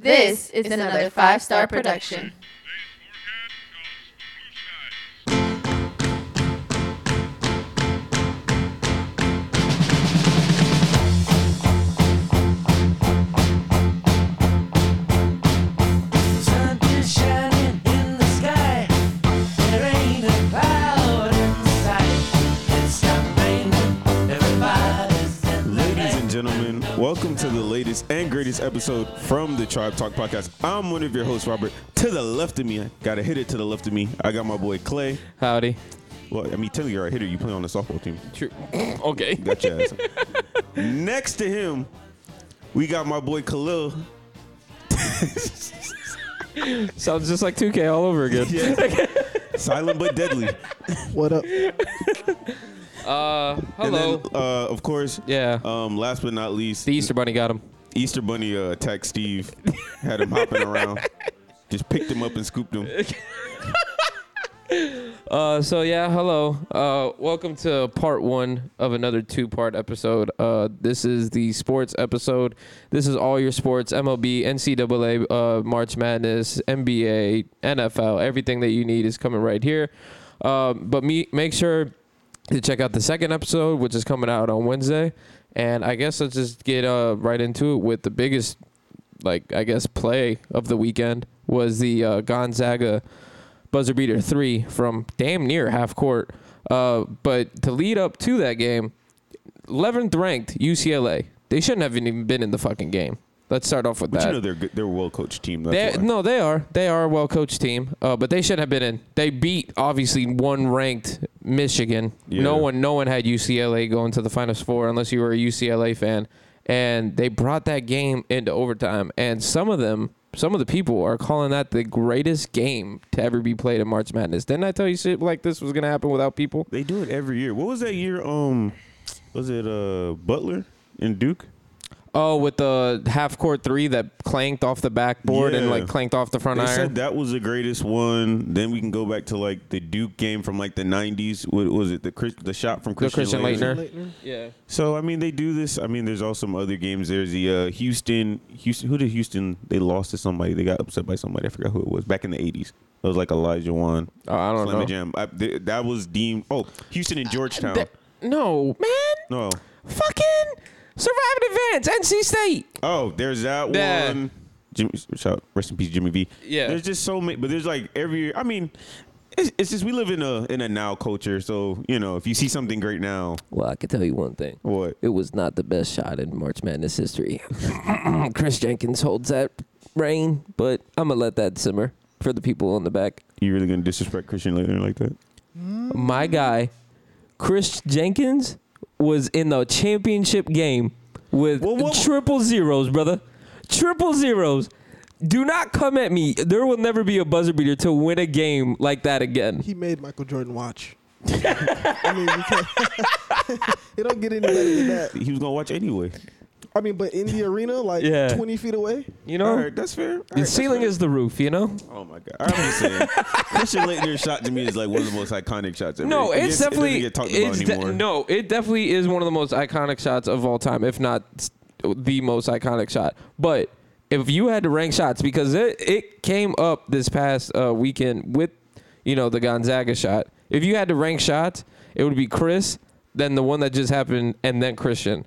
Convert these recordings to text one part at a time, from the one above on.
This is another five star production. Welcome to the latest and greatest episode from the Tribe Talk Podcast. I'm one of your hosts, Robert. To the left of me, I gotta hit it to the left of me. I got my boy Clay. Howdy. Well, I mean, technically, you're a hitter. You play on the softball team. True. okay. Got your ass. Next to him, we got my boy Khalil. Sounds just like 2K all over again. Silent but deadly. What up? Uh, And hello. then, uh, of course, yeah. um, last but not least, the Easter Bunny got him. Easter Bunny uh, attacked Steve. Had him hopping around. Just picked him up and scooped him. Uh, so yeah, hello. Uh, welcome to part one of another two-part episode. Uh, this is the sports episode. This is all your sports: MLB, NCAA, uh, March Madness, NBA, NFL. Everything that you need is coming right here. Um, but me, make sure to check out the second episode, which is coming out on Wednesday. And I guess let's just get uh, right into it with the biggest, like I guess, play of the weekend was the uh, Gonzaga buzzer beater three from damn near half court. Uh, but to lead up to that game, 11th ranked UCLA. They shouldn't have even been in the fucking game. Let's start off with But that. you know they're good. they're a well coached team. That's They, why. no, they are. They are a well coached team, uh, but they should have been in. They beat obviously one ranked Michigan. Yeah. No one, no one had UCLA going to the Finals Four unless you were a UCLA fan, and they brought that game into overtime. And some of them, some of the people are calling that the greatest game to ever be played in March Madness. Didn't I tell you shit like this was gonna happen without people? They do it every year. What was that year? Um, was it uh Butler and Duke? Oh, with the half court three that clanked off the backboard and Yeah. like clanked off the front They iron. said that was the greatest one. Then we can go back to like the Duke game from like the '90s. What was it? The Chris, the shot from The Christian, Christian Laettner. Laettner. yeah. So I mean, they do this. I mean, there's also some other games. There's the uh, Houston. Houston. Who did Houston? They lost to somebody. They got upset by somebody. I forgot who it was. Back in the '80s. It was like Olajuwon. Oh, I don't Slam know. Jam. I, th- that was deemed. Oh, Houston and Georgetown. Th- no, man. no. Fucking surviving events, NC State. Oh, there's that Yeah. one. Jimmy, shout, rest in peace, Jimmy V. Yeah. There's just so many, but there's like every. I mean, it's, it's just we live in a in a now culture. So you know, if you see something great now, Well, I can tell you one thing. what? It was not the best shot in March Madness history. Kris Jenkins holds that reign, but I'm gonna let that simmer for the people on the back. You really gonna disrespect Christian Laettner like that? My guy, Kris Jenkins, was in the championship game with Well, what- triple zeros, brother. Triple zeros. Do not come at me. There will never be a buzzer beater to win a game like that again. He made Michael Jordan watch. I mean, you can't. it don't get any better than that. He was gonna watch anyway. I mean, but in the arena, like Yeah. 20 feet away. You know, All right, that's fair. All right, the that's ceiling fair. is the roof. You know. Oh my god! I'm just saying, Christian Laettner's shot to me is like one of the most iconic shots ever. No, It it's gets- it doesn't definitely get talked about it's de- anymore. no, it definitely is one of the most iconic shots of all time, if not s- the most iconic shot. But if you had to rank shots, because it it came up this past uh, weekend with you know the Gonzaga shot. If you had to rank shots, it would be Kris, then the one that just happened, and then Christian.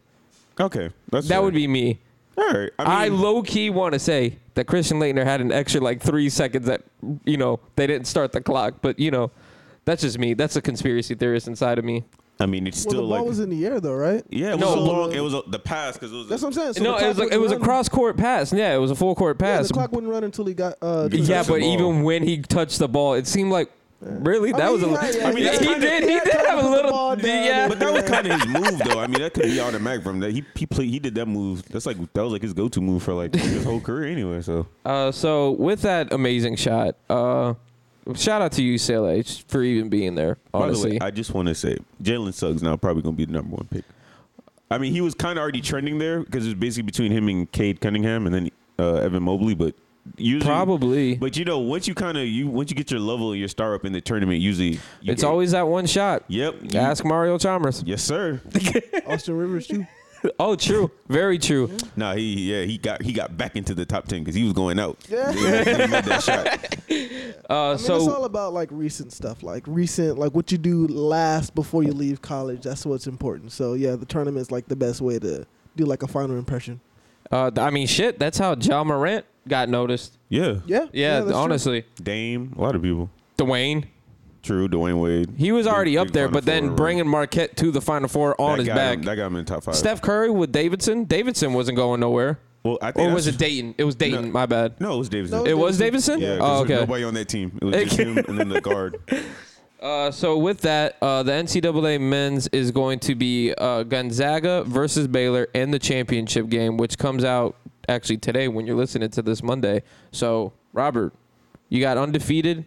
Okay, that's That fair. would be me. all right. I, I, low key want to say that Christian Laettner had an extra like three seconds that you know they didn't start the clock, but you know that's just me. That's a conspiracy theorist inside of me. I mean, it's Well, still the ball like was in the air, though, right? yeah, it No, was a long. It was a, the pass because it was. That's what I'm saying. So no, it was like it was a cross court pass. Yeah, it was a full court pass. Yeah, pass. the clock wouldn't run until he got. Uh, He Yeah, but even when he touched the ball, it seemed like really I that mean, was a. yeah, yeah, I mean, yeah. he kinda- did. He yeah, did kinda have a put the little. Yeah, But that was kind of his move, though. I mean, that could be automatic from that. He he played. He did that move. That's like that was like his go-to move for like his whole career, anyway. So Uh, so with that amazing shot, uh, shout out to UCLA for even being there. by the Honestly, way, I just want to say Jalen Suggs now probably gonna be the number one pick. I mean, he was kind of already trending there because it was basically between him and Cade Cunningham and then uh, Evan Mobley, but usually probably. But you know, once you kind of you once you get your level, your star up in the tournament, usually you it's get- always that one shot. Yep. you- Ask Mario Chalmers. Yes, sir. Austin Rivers too. Oh, true. Very true. Nah, he yeah he got he got back into the top ten because he was going out. Yeah. He, he made that shot. Uh, I mean, so it's all about like recent stuff, like recent, like what you do last before you leave college. That's what's important. So yeah, the tournament's like the best way to do like a final impression. Uh, I mean, shit. That's how Ja Morant got noticed. Yeah, Yeah, Yeah, that's true. honestly, Dame, a lot of people. Dwyane. True, Dwyane Wade. He was Big- already up big there, but then bringing Marquette to the Final Four on his back. him- that got him in top five. Steph Curry with Davidson. Davidson wasn't going nowhere. well, I think Or was it Dayton? It was Dayton. No. My bad. No, it was Davidson. No, It was Davidson. Davidson. yeah, 'cause Oh, okay. nobody on that team. It was just him and then the guard. Uh, so with that, uh, the NCAA men's is going to be uh, Gonzaga versus Baylor in the championship game, which comes out actually today when you're listening to this Monday. So Robert, you got undefeated.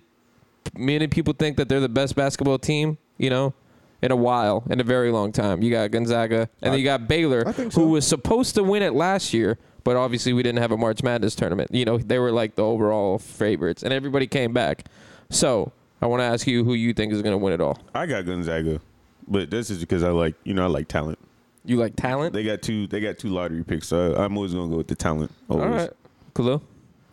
Many people think that they're the best basketball team, you know, in a while, in a very long time. You got Gonzaga, and then you got Baylor, I think who was supposed to win it last year, but obviously we didn't have a March Madness tournament. You know, they were like the overall favorites, and everybody came back. So I want to ask you who you think is going to win it all. I got Gonzaga, but this is because I like you know I like talent. You like talent? They got two they got two lottery picks, so I'm always gonna go with the talent. Always. All right. Khalil?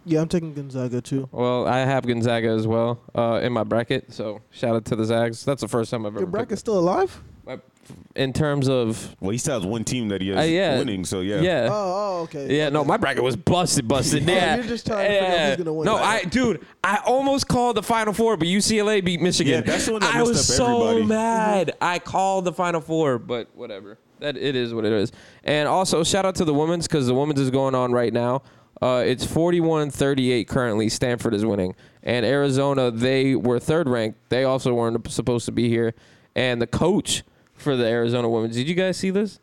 Yeah, I'm taking Gonzaga too. Well, I have Gonzaga as well uh, in my bracket, so shout out to the Zags. That's the first time I've Your ever bracket's picked still alive? It. In terms of, Well, he still has one team that he has Uh, yeah. winning, so yeah. yeah. Oh, oh, okay. Yeah, no, my bracket was busted, busted. Oh, yeah, you're just trying to figure out who's gonna win. No, I, dude, I almost called the Final Four, but UCLA beat Michigan. Yeah, that's the one that I messed was up so everybody. mad. I called the Final Four, but whatever. That it is what it is. And also shout out to the women's because the women's is going on right now. Uh, it's 41-38 currently. Stanford is winning, and Arizona they were third ranked. They also weren't supposed to be here. And the coach for the Arizona women's, did you guys see this?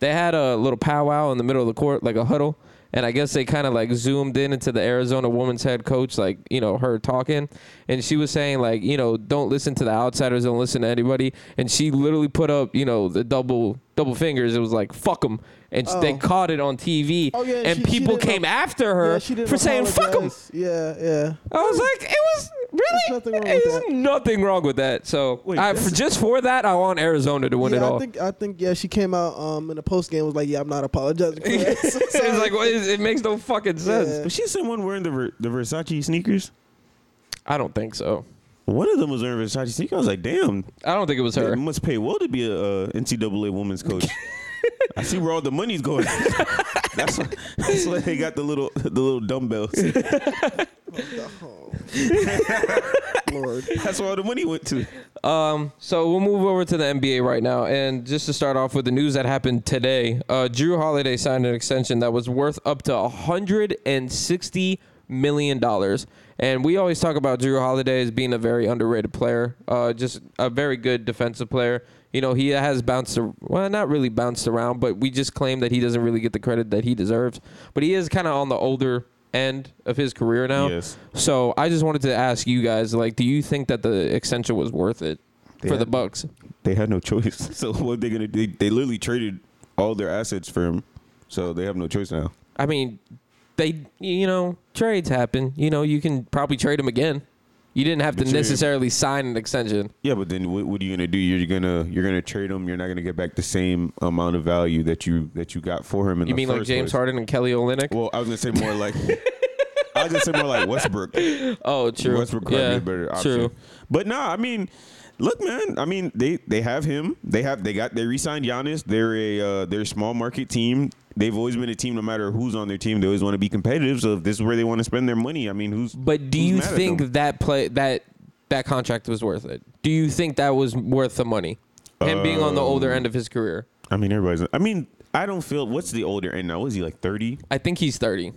They had a little powwow in the middle of the court, like a huddle. And I guess they kind of like zoomed in into the Arizona women's head coach, like, you know, her talking. And she was saying, like, you know, don't listen to the outsiders, don't listen to anybody. And she literally put up, you know, the double double fingers. It was like, fuck them. And Oh. they caught it on TV. Oh, yeah, and she- she people didn't came after her Yeah, she for saying, fuck them. Yeah, yeah. I was like, it was really nothing wrong with there's that. nothing wrong with that. So Wait, I, for, just for that, I want Arizona to win yeah, it all. I think I think yeah, she came out um in the post game was like, yeah, I'm not apologizing. For that. It's sorry. like what is, it makes no fucking sense. Yeah. Was she someone wearing the Ver- the Versace sneakers? I don't think so. One of them was wearing Versace sneakers. I was like, damn, I don't think it was her. it must pay well to be a uh, NCAA women's coach. I see where all the money's going. that's why, that's why they got the little the little dumbbells. Oh. Lord. That's where all the money went to. Um, so we'll move over to the NBA right now, and just to start off with the news that happened today, uh, Jrue Holiday signed an extension that was worth up to 160 million dollars. And we always talk about Jrue Holiday as being a very underrated player, uh, just a very good defensive player. You know, he has bounced, well, not really bounced around, but we just claim that he doesn't really get the credit that he deserves. But he is kind of on the older end of his career now. Yes. So I just wanted to ask you guys, like, do you think that the extension was worth it They for the Bucks? They had no choice. So what they're gonna do? They, they literally traded all their assets for him. So they have no choice now. I mean, they, you know, trades happen. You know, you can probably trade him again. You didn't have to But necessarily sign an extension. Yeah, but then what, what are you gonna do? You're gonna you're gonna trade him. You're not gonna get back the same amount of value that you that you got for him. In You the mean like first James place. Harden and Kelly Olynyk? Well, I was gonna say more like I was gonna say more like Westbrook. oh, true. Westbrook might be a better option. true. But nah, I mean, look, man. I mean, they they have him. They have they got they re-signed Giannis. They're a uh, they're a small market team. They've always been a team. No matter who's on their team, they always want to be competitive. So if this is where they want to spend their money, I mean, who's But do who's you think that play that that contract was worth it? Do you think that was worth the money? Him being on the older end of his career. I mean, everybody's. I mean, I don't feel. What's the older end now? Was he like thirty? I think he's 30.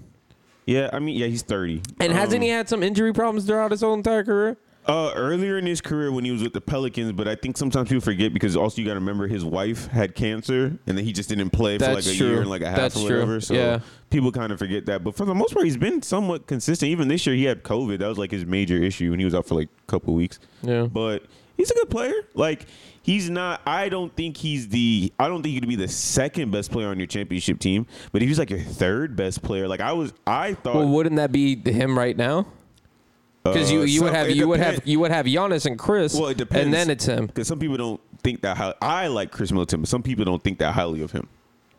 Yeah, I mean, yeah, he's thirty. And hasn't Um, he had some injury problems throughout his whole entire career? Uh, earlier in his career when he was with the Pelicans, but I think sometimes people forget because also you got to remember his wife had cancer and then he just didn't play for That's like a true. year and like a half That's or true. whatever. So Yeah. people kind of forget that. But for the most part, he's been somewhat consistent. Even this year, he had COVID. That was like his major issue, and he was out for like a couple weeks. Yeah. But he's a good player. Like he's not. I don't think he's the. I don't think he'd be the second best player on your championship team. But if he's like your third best player, like I was, I thought. Well, wouldn't that be him right now? Because you, uh, you would have you would have you would have Giannis and Khris, Well, it depends. and then it's him. because some people don't think that high. I like Khris Middleton, but some people don't think that highly of him.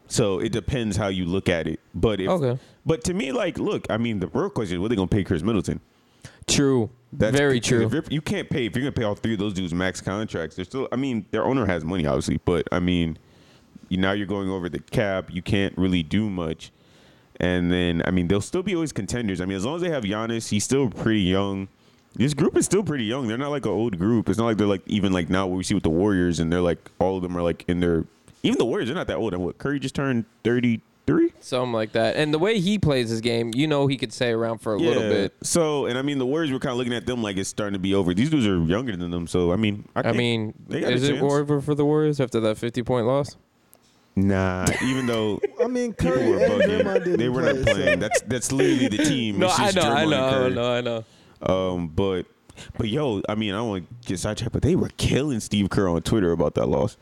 So it depends how you look at it. But if, Okay. but to me, like, look, I mean, the real question is, what are they gonna pay Khris Middleton? True. That's Very true. You can't pay if you're gonna pay all three of those dudes max contracts. They're still. I mean, their owner has money, obviously, but I mean, you now you're going over the cap. You can't really do much. And then, I mean, they'll still be always contenders. I mean, as long as they have Giannis, he's still pretty young. This group is still pretty young. They're not like an old group. It's not like they're like even like now what we see with the Warriors, and they're like all of them are like in their. Even the Warriors, they're not that old. And what Curry just turned thirty three. Something like that. And the way he plays his game, you know he could stay around for a little bit. So, and I mean, the Warriors were kind of looking at them like it's starting to be over. These dudes are younger than them, so I mean, I, I mean, they got a is it over for the Warriors after that 50 point loss? Nah, even though I mean, people were bugging, didn't they were play, not playing. so- That's that's literally the team. No, It's I just know, I know, I know, I know. Um, but but yo, I mean, I don't want to get sidetracked, but they were killing Steve Kerr on Twitter about that loss.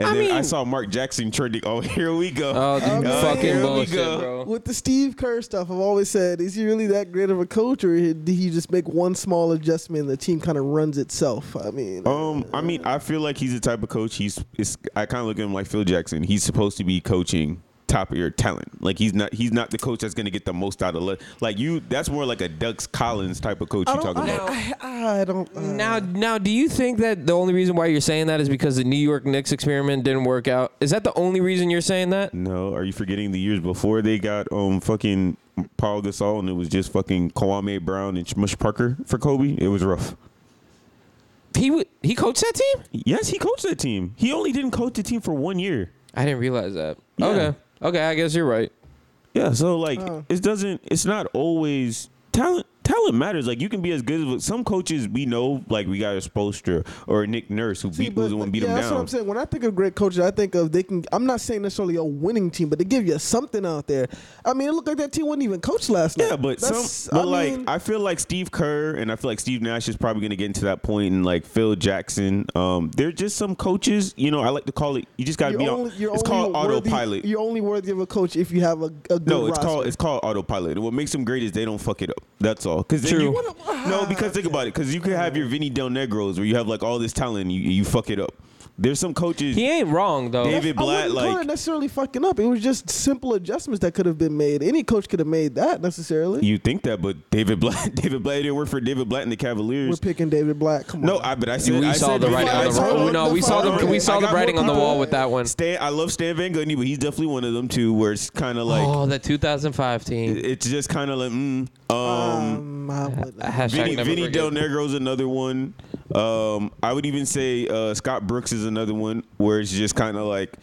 And I then I saw Mark Jackson trending. Oh, here we go. Oh, I mean, fucking bullshit, bro. With the Steve Kerr stuff, I've always said, is he really that great of a coach, or did he just make one small adjustment and the team kind of runs itself? I mean, Um, I mean, I feel like he's the type of coach. He's, it's, I kind of look at him like Phil Jackson. He's supposed to be coaching top of your talent. Like he's not, he's not the coach that's gonna get the most out of le- like you. That's more like a Dux Collins type of coach you don't, talking I, about. I, I don't. uh, Now, now, do you think that the only reason why you're saying that is because the New York Knicks experiment didn't work out? Is that the only reason you're saying that? No, are you forgetting the years before they got um fucking Pau Gasol and it was just fucking Kwame Brown and Smush Parker for Kobe? It was rough. He would he coached that team? Yes, he coached that team. He only didn't coach the team for one year. I didn't realize that. Yeah. Okay, okay, I guess you're right. Yeah, so like Oh. it doesn't. It's not always talent. Talent matters. Like you can be as good as some coaches we know. Like we got a Spoelstra or a Nick Nurse who See, beat who's the one beat yeah, him that's what. I'm saying. When I think of great coaches, I think of they can. I'm not saying necessarily a winning team, but they give you something out there. I mean, it looked like that team wasn't even coached last night. Yeah, but That's- some, but I like mean, I feel like Steve Kerr and I feel like Steve Nash is probably going to get into that point, and like Phil Jackson. Um, they're just some coaches. You know, I like to call it. You just got to be only, on. It's called worthy, autopilot. You're only worthy of a coach if you have a, a good No, it's roster. called it's called autopilot. And what makes them great is they don't fuck it up. That's all. Because True. You, no, because think about it. Because you could have your Vinny Del Negros where you have like all this talent, and you you fuck it up. There's some coaches. He ain't wrong though. David I Blatt, wouldn't call like it necessarily fucking up. It was just simple adjustments that could have been made. Any coach could have made that necessarily. you think that, but David Blatt, David Blatt didn't work for David Blatt and the Cavaliers. We're picking David Blatt. Come on. No, I but I see. we I saw said the Vinny- writing I on the said- wall. No, we saw the we saw I the got writing more on the people. wall with that one. Stan, I love Stan Van Gundy, but he's definitely one of them too, where it's kind of like oh, the 2005 team. it's just kind of like mm, um. um, I would, Hashtag Vinny, never Vinny forget. Del Negro's another one. Um, I would even say uh, Scott Brooks is another one where it's just kind of like,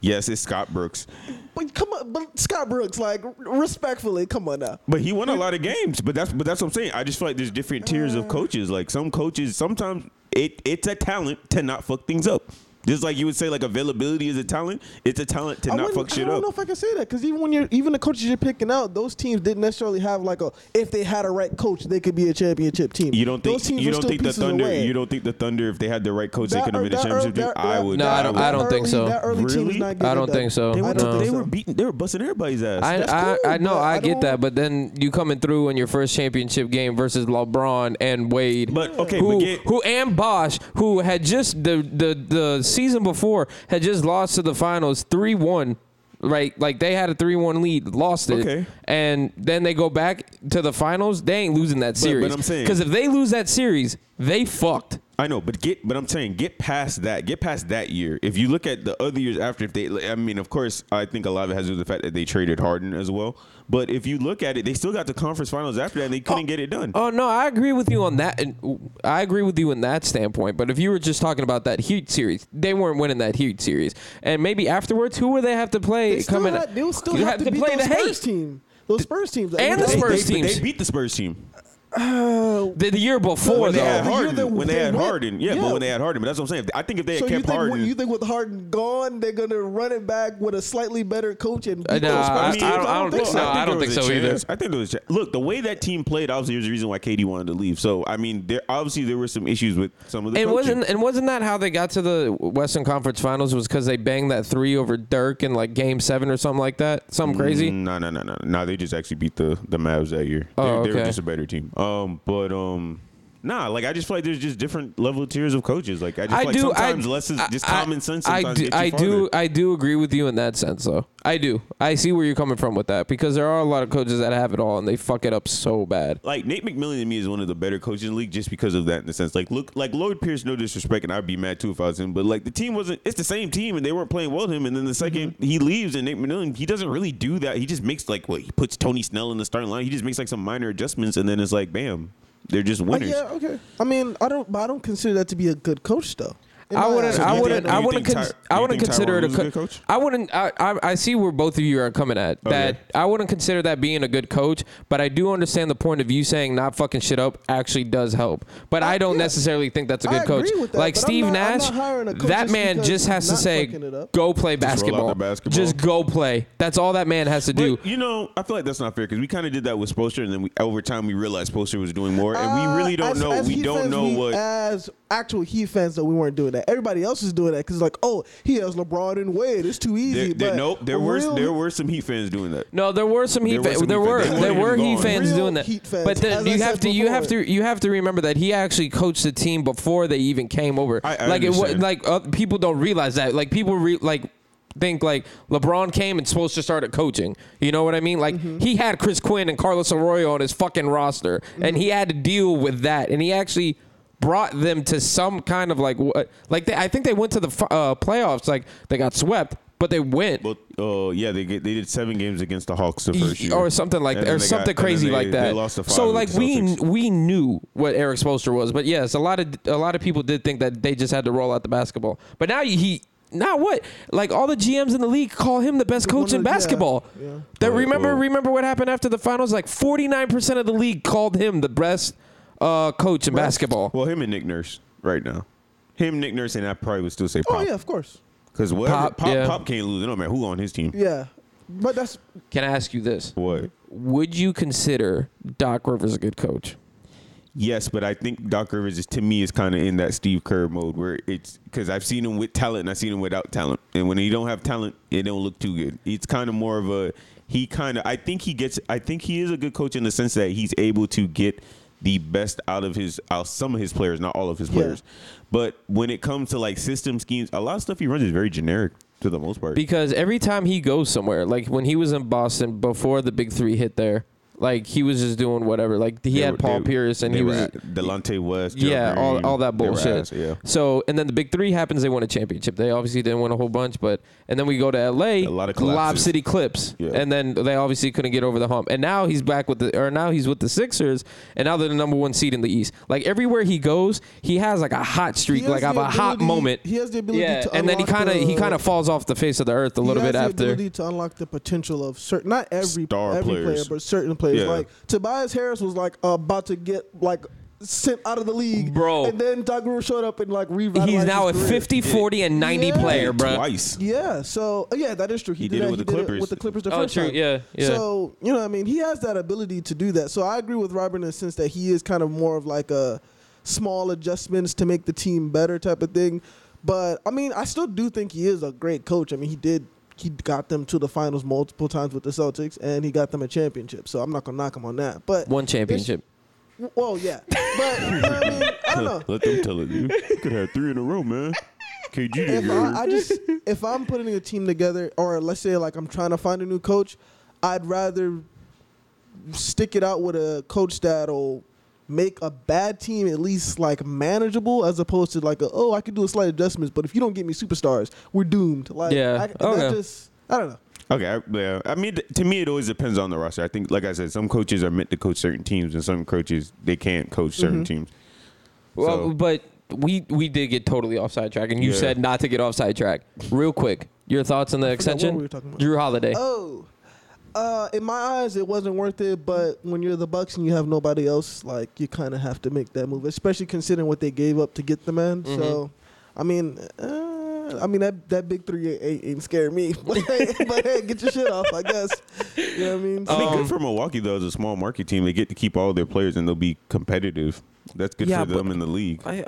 yes, it's Scott Brooks, but come on, but Scott Brooks, like respectfully, come on now. but he won a lot of games. But that's but that's what I'm saying. I just feel like there's different tiers of uh. coaches. Like some coaches, sometimes it it's a talent to not fuck things up. Just like you would say, like availability is a talent. It's a talent to I not fuck shit up. I don't up. know if I can say that because even when you're even the coaches you're picking out, those teams didn't necessarily have like a if they had a right coach, they could be a championship team. You don't think those teams you were don't think the pieces Thunder away. you don't think the Thunder if they had the right coach they could have been a championship team? I would. No, I I don't- I don't think so. That early team Really? not I getting don't think so. They I were, don't think so. beating. They were busting everybody's ass. I, I, know I, I get that, but then you coming through in your first championship game versus LeBron and Wade, But, okay, who, but get- who and Bosh, who had just the the the season before had just lost to the finals three one. Right, like they had a three-one lead, lost it, Okay. and then they go back to the finals. They ain't losing that series. but series. I'm saying- because if they lose that series, they fucked. I know, but get, but I'm saying, get past that. Get past that year. If you look at the other years after, if they, I mean, of course, I think a lot of it has to do with the fact that they traded Harden as well. But if you look at it, they still got the conference finals after that, and they couldn't oh, get it done. Oh no, I agree with you on that. and I agree with you in that standpoint. But if you were just talking about that Heat series, they weren't winning that Heat series. And maybe afterwards, who would they have to play They still, coming? had, they still you have, to, beat play those the Spurs Heat team. Those Spurs teams like, And the Spurs they, teams. They beat the Spurs team the, the year before when they though. had the year Harden. that when they, they had went- Harden, yeah, yeah. but when they had Harden, but that's what I'm saying. I think if they had So you kept think, Harden, you think with Harden gone, they're gonna run it back with a slightly better coach and Uh, those nah, Spurs I- teams? I don't- I don't think so. I don't think was so either. I think there was. a. Look, the way that team played, obviously, was the reason why KD wanted to leave. So, I mean, there obviously there were some issues with some of the. and coaching. wasn't and wasn't that how they got to the Western Conference Finals? Was because they banged that three over Dirk in like Game Seven or something like that? Something crazy. No, no, no, no, no. They just actually beat the the Mavs that year. Oh, they, they were just a better team. Um, but um, Nah, like I just feel like there's just different level tiers of coaches. Like I just I feel like do. sometimes I, less is just I- common sense. I do. I do. I do agree with you in that sense, though. I do. I see where you're coming from with that because there are a lot of coaches that have it all and they fuck it up so bad. Like Nate McMillan to me is one of the better coaches in the league just because of that in the sense. Like look, like Lloyd Pierce, no disrespect, and I'd be mad too if I was him. But like the team wasn't. It's the same team, and they weren't playing well with him. And then the 2nd Mm-hmm. he leaves, and Nate McMillan, he doesn't really do that. He just makes like what he puts Tony Snell in the starting line. He just makes like some minor adjustments, and then it's like bam, they're just Uh, winners. yeah, okay. I mean, I don't, but I don't consider that to be a good coach, though. In I wouldn't. eyes. So do I wouldn't. think- I wouldn't. think Cons- I wouldn't consider it a Lue's a good coach? I wouldn't. I, I I see where both of you are coming at. Oh, that yeah. I wouldn't consider that being a good coach, but I do understand the point of you saying not fucking shit up actually does help. But I, I- don't yeah. necessarily think that's a good coach. agree with that, like but I'm Steve not- I'm Nash, not hiring a coach that man because just has to say, fucking it up. "Go play roll basketball. the basketball. Just go play." That's all that man has to do. But, you know, I feel like that's not fair because we kind of did that with Spoelstra, and then we, over time we realized Spoelstra was doing more, and Uh, we really don't as- know. as we don't know what. As actual Heat fans, that we weren't doing that. Everybody else is doing that because like, oh, he has LeBron and Wade. It's too easy. there, there, but nope, there were real- there were some Heat fans doing that. No, there were some Heat. There were fa- some there were there weren't were even Heat fans doing that. Heat fans, but the, as I you have to you have to you have to remember that he actually coached the team before they even came over. I- I like it was like uh, people don't realize that. Like people re- like think like LeBron came and supposed to start at coaching. You know what I mean? Like Mm-hmm. he had Chris Quinn and Carlos Arroyo on his fucking roster, and Mm-hmm. he had to deal with that, and he actually brought them to some kind of like what like they, I think they went to the uh, playoffs. Like they got swept, but they went. But uh, yeah, they get, they did seven games against the Hawks the first year, or something like And that, or they got- something crazy they- like that. They lost to five so like the we we knew what Erik Spoelstra was, but yes, a lot of a lot of people did think that they just had to roll out the basketball. But now he now what? Like all the GMs in the league call him the best One coach in the- basketball. yeah. That Well, remember well- remember what happened after the finals? Like forty nine percent of the league called him the best uh, coach in Right. basketball. Well, him and Nick Nurse right now. Him, Nick Nurse, and I probably would still say Oh Pop. yeah, of course. Because whatever Pop, Pop, yeah. Pop can't lose. It don't matter who on his team. Yeah, but that's Can I ask you this? What? Would you consider Doc Rivers a good coach? Yes, but I think Doc Rivers is to me is kind of in that Steve Kerr mode where it's because I've seen him with talent and I've seen him without talent, and when he don't have talent, it don't look too good. It's kind of more of a he kind of I think he gets I think he is a good coach in the sense that he's able to get the best out of his out some of his players, not all of his Yeah. players. But when it comes to like system schemes, a lot of stuff he runs is very generic to the most part. Because every time he goes somewhere, like when he was in Boston before the big three hit there, like he was just doing whatever. Like he They had were- Paul they- Pierce and they he were was at Delonte West, Gerald yeah, all, Green, all that they were bullshit. ass, yeah. So and then the big three happens, they won a championship. They obviously didn't win a whole bunch, but and then we go to L.A. A lot of Lob collapses. City Clips, Yeah. and then they obviously couldn't get over the hump. And now he's back with the or now he's with the Sixers, and now they're the number one seed in the East. Like everywhere he goes, he has like a hot streak, has like have the a hot ability- moment. He has the ability Yeah, to and then he unlock kind of he the- kind of falls off the face of the earth a little he bit has the after. ability to unlock the potential of certain, not every Star every players. player, but certain players. Yeah. Like Tobias Harris was like about to get like sent out of the league, Bro. and then Doc Rivers showed up and like revitalized. He's now a his career. 50, 40, and 90 Yeah. player, bro. Twice. Yeah, so uh, yeah, that is true. He, He did, did it with he the did Clippers. with the Clippers the Oh, first true. time. Yeah, yeah. So you know, I mean, he has that ability to do that. So I agree with Robert in the sense that he is kind of more of like a small adjustments to make the team better type of thing. But I mean, I still do think he is a great coach. I mean, he did. He got them to the finals multiple times with the Celtics, and he got them a championship. So I'm not gonna knock him on that. But One championship. well, yeah. But you know what I mean, I don't know. Let them tell it. You could have three in a row, man. KG didn't if. I, I just if I'm putting a team together, or let's say like I'm trying to find a new coach, I'd rather stick it out with a coach that'll make a bad team at least like manageable, as opposed to like a, oh I can do a slight adjustments, but if you don't get me superstars, we're doomed. Like Yeah. I, that Okay. just I don't know. Okay, yeah. I mean, to me, it always depends on the roster. I think, like I said, some coaches are meant to coach certain teams, and some coaches they can't coach certain Mm-hmm. teams. Well, So- but we we did get totally off sidetrack, and you Yeah. said not to get off sidetrack. Real quick, your thoughts on the forgot what extension? we were talking about. Jrue Holiday. Oh. Uh, in my eyes, it wasn't worth it. But when you're the Bucks and you have nobody else, like you kind of have to make that move, especially considering what they gave up to get the man. Mm-hmm. So, I mean, uh, I mean that that big three ain't, ain't scaring me. but, hey, but hey, get your shit off, I guess. You know what I mean? I mean, Um, good for Milwaukee though. As a small market team, they get to keep all their players, and they'll be competitive. That's good Yeah, for them in the league. I,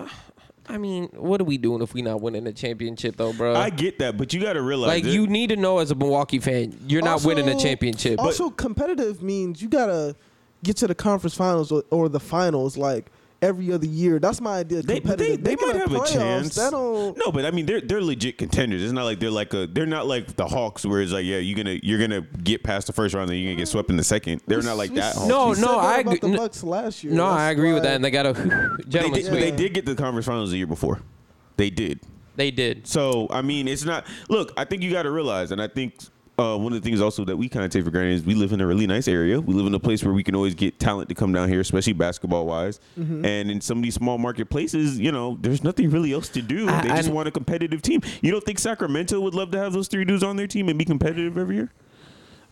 I mean, what are we doing if we not winning a championship though, bro? I get that, but you got to realize, like that- you need to know as a Milwaukee fan, you're not winning a championship. Also, competitive means you gotta get to the conference finals or, or the finals. Like every other year. That's my idea. of They, but they, competitive. they might the have a chance. That don't. No, but I mean they're they're legit contenders. It's not like they're like a they're not like the Hawks where it's like yeah you're gonna you're gonna get past the first round and you're gonna get swept in the second. They're not like that. Hawks No, We team. said no, I about agree- The n- Bucks last year. No, That's I agree with that, and they got a they gentleman's did, they did get the conference finals the year before. They did. They did. So I mean, it's not. Look, I think you got to realize, and I think uh, one of the things also that we kind of take for granted is we live in a really nice area. We live in a place where we can always get talent to come down here, especially basketball wise. Mm-hmm. And in some of these small market places, you know, there's nothing really else to do. I- they just I- want a competitive team. You don't think Sacramento would love to have those three dudes on their team and be competitive every year?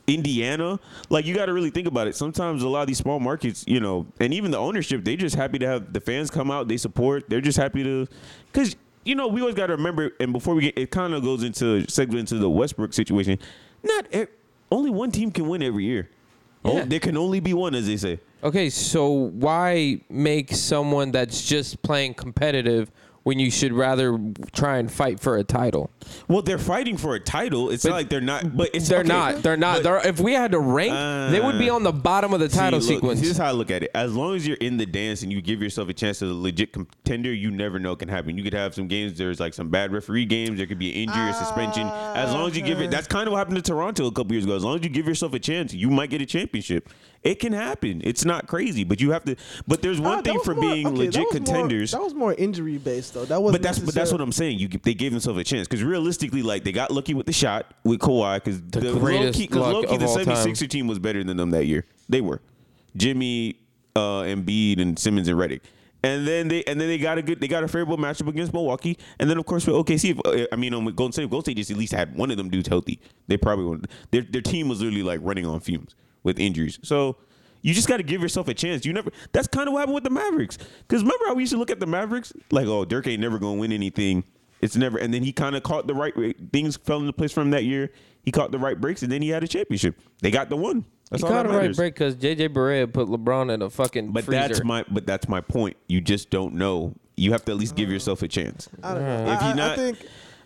Indiana, like you got to really think about it. Sometimes a lot of these small markets, you know, and even the ownership, they just happy to have the fans come out, they support. They're just happy to, because you know we always got to remember. And before we get, it kind of goes into segue into the Westbrook situation. Not e- only one team can win every year. Oh, Yeah. there can only be one, as they say. Okay, so why make someone that's just playing competitive when you should rather try and fight for a title? Well, they're fighting for a title. It's But not like they're not, but it's They're okay, not. They're not. but- They're, if we had to rank, they would be Uh, on the bottom of the title See, look, sequence. Here's how I look at it. As long as you're in the dance and you give yourself a chance as a legit contender, you never know what can happen. You could have some games. There's like some bad referee games. There could be an injury or suspension. As long as you give it, that's kind of what happened to Toronto a couple years ago. As long as you give yourself a chance, you might get a championship. It can happen. It's not crazy, but you have to. But there's one Ah, thing for more- being okay, that legit more- contenders. that was more injury based though. That was. But that's but that's what I'm saying. You they gave themselves a chance because realistically, like they got lucky with the shot with Kawhi because the, The low greatest key, cause luck low key, of the all time. 76er team was better than them that year. They were Jimmy, uh, Embiid, and Simmons and Redick. And then they and then they got a good they got a favorable matchup against Milwaukee. And then of course with OKC, if, uh, I mean um, with Golden State, Golden State just at least had one of them dudes healthy. They probably would. Their their team was literally like running on fumes with injuries. So. You just got to give yourself a chance. You never. That's kind of what happened with the Mavericks. Because remember how we used to look at the Mavericks like, oh, Dirk ain't never gonna win anything. It's never. And then he kind of caught the right things fell into place from that year. He caught the right breaks, and then he had a championship. They got the one. That's you all got that a right break because JJ Barea put LeBron in a fucking But freezer. that's my. But that's my point. You just don't know. You have to at least give yourself a chance. I don't know. If you I- not- I think.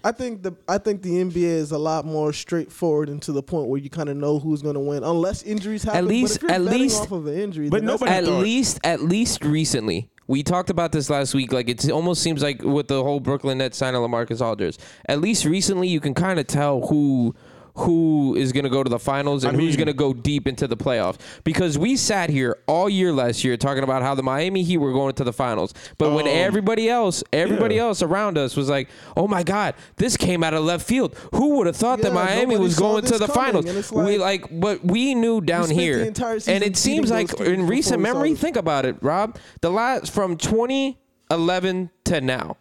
I think the I think the NBA is a lot more straightforward and to the point where you kind of know who's going to win, unless injuries happen. At least- but if you're at least- off of an injury, But nobody at thought- least at least recently we talked about this last week like it almost seems like with the whole brooklyn nets signing lamarcus aldridge at least recently you can kind of tell who who is going to go to the finals and I who's going to go deep into the playoffs because we sat here all year last year talking about how the miami heat were going to the finals but when Um, everybody else everybody yeah. else around us was like oh my god this came out of left field who would have thought that miami was going to the coming, finals it's we like- like but we knew down the here and it seems like in recent we memory think about it, Rob. The last from 2011 to now,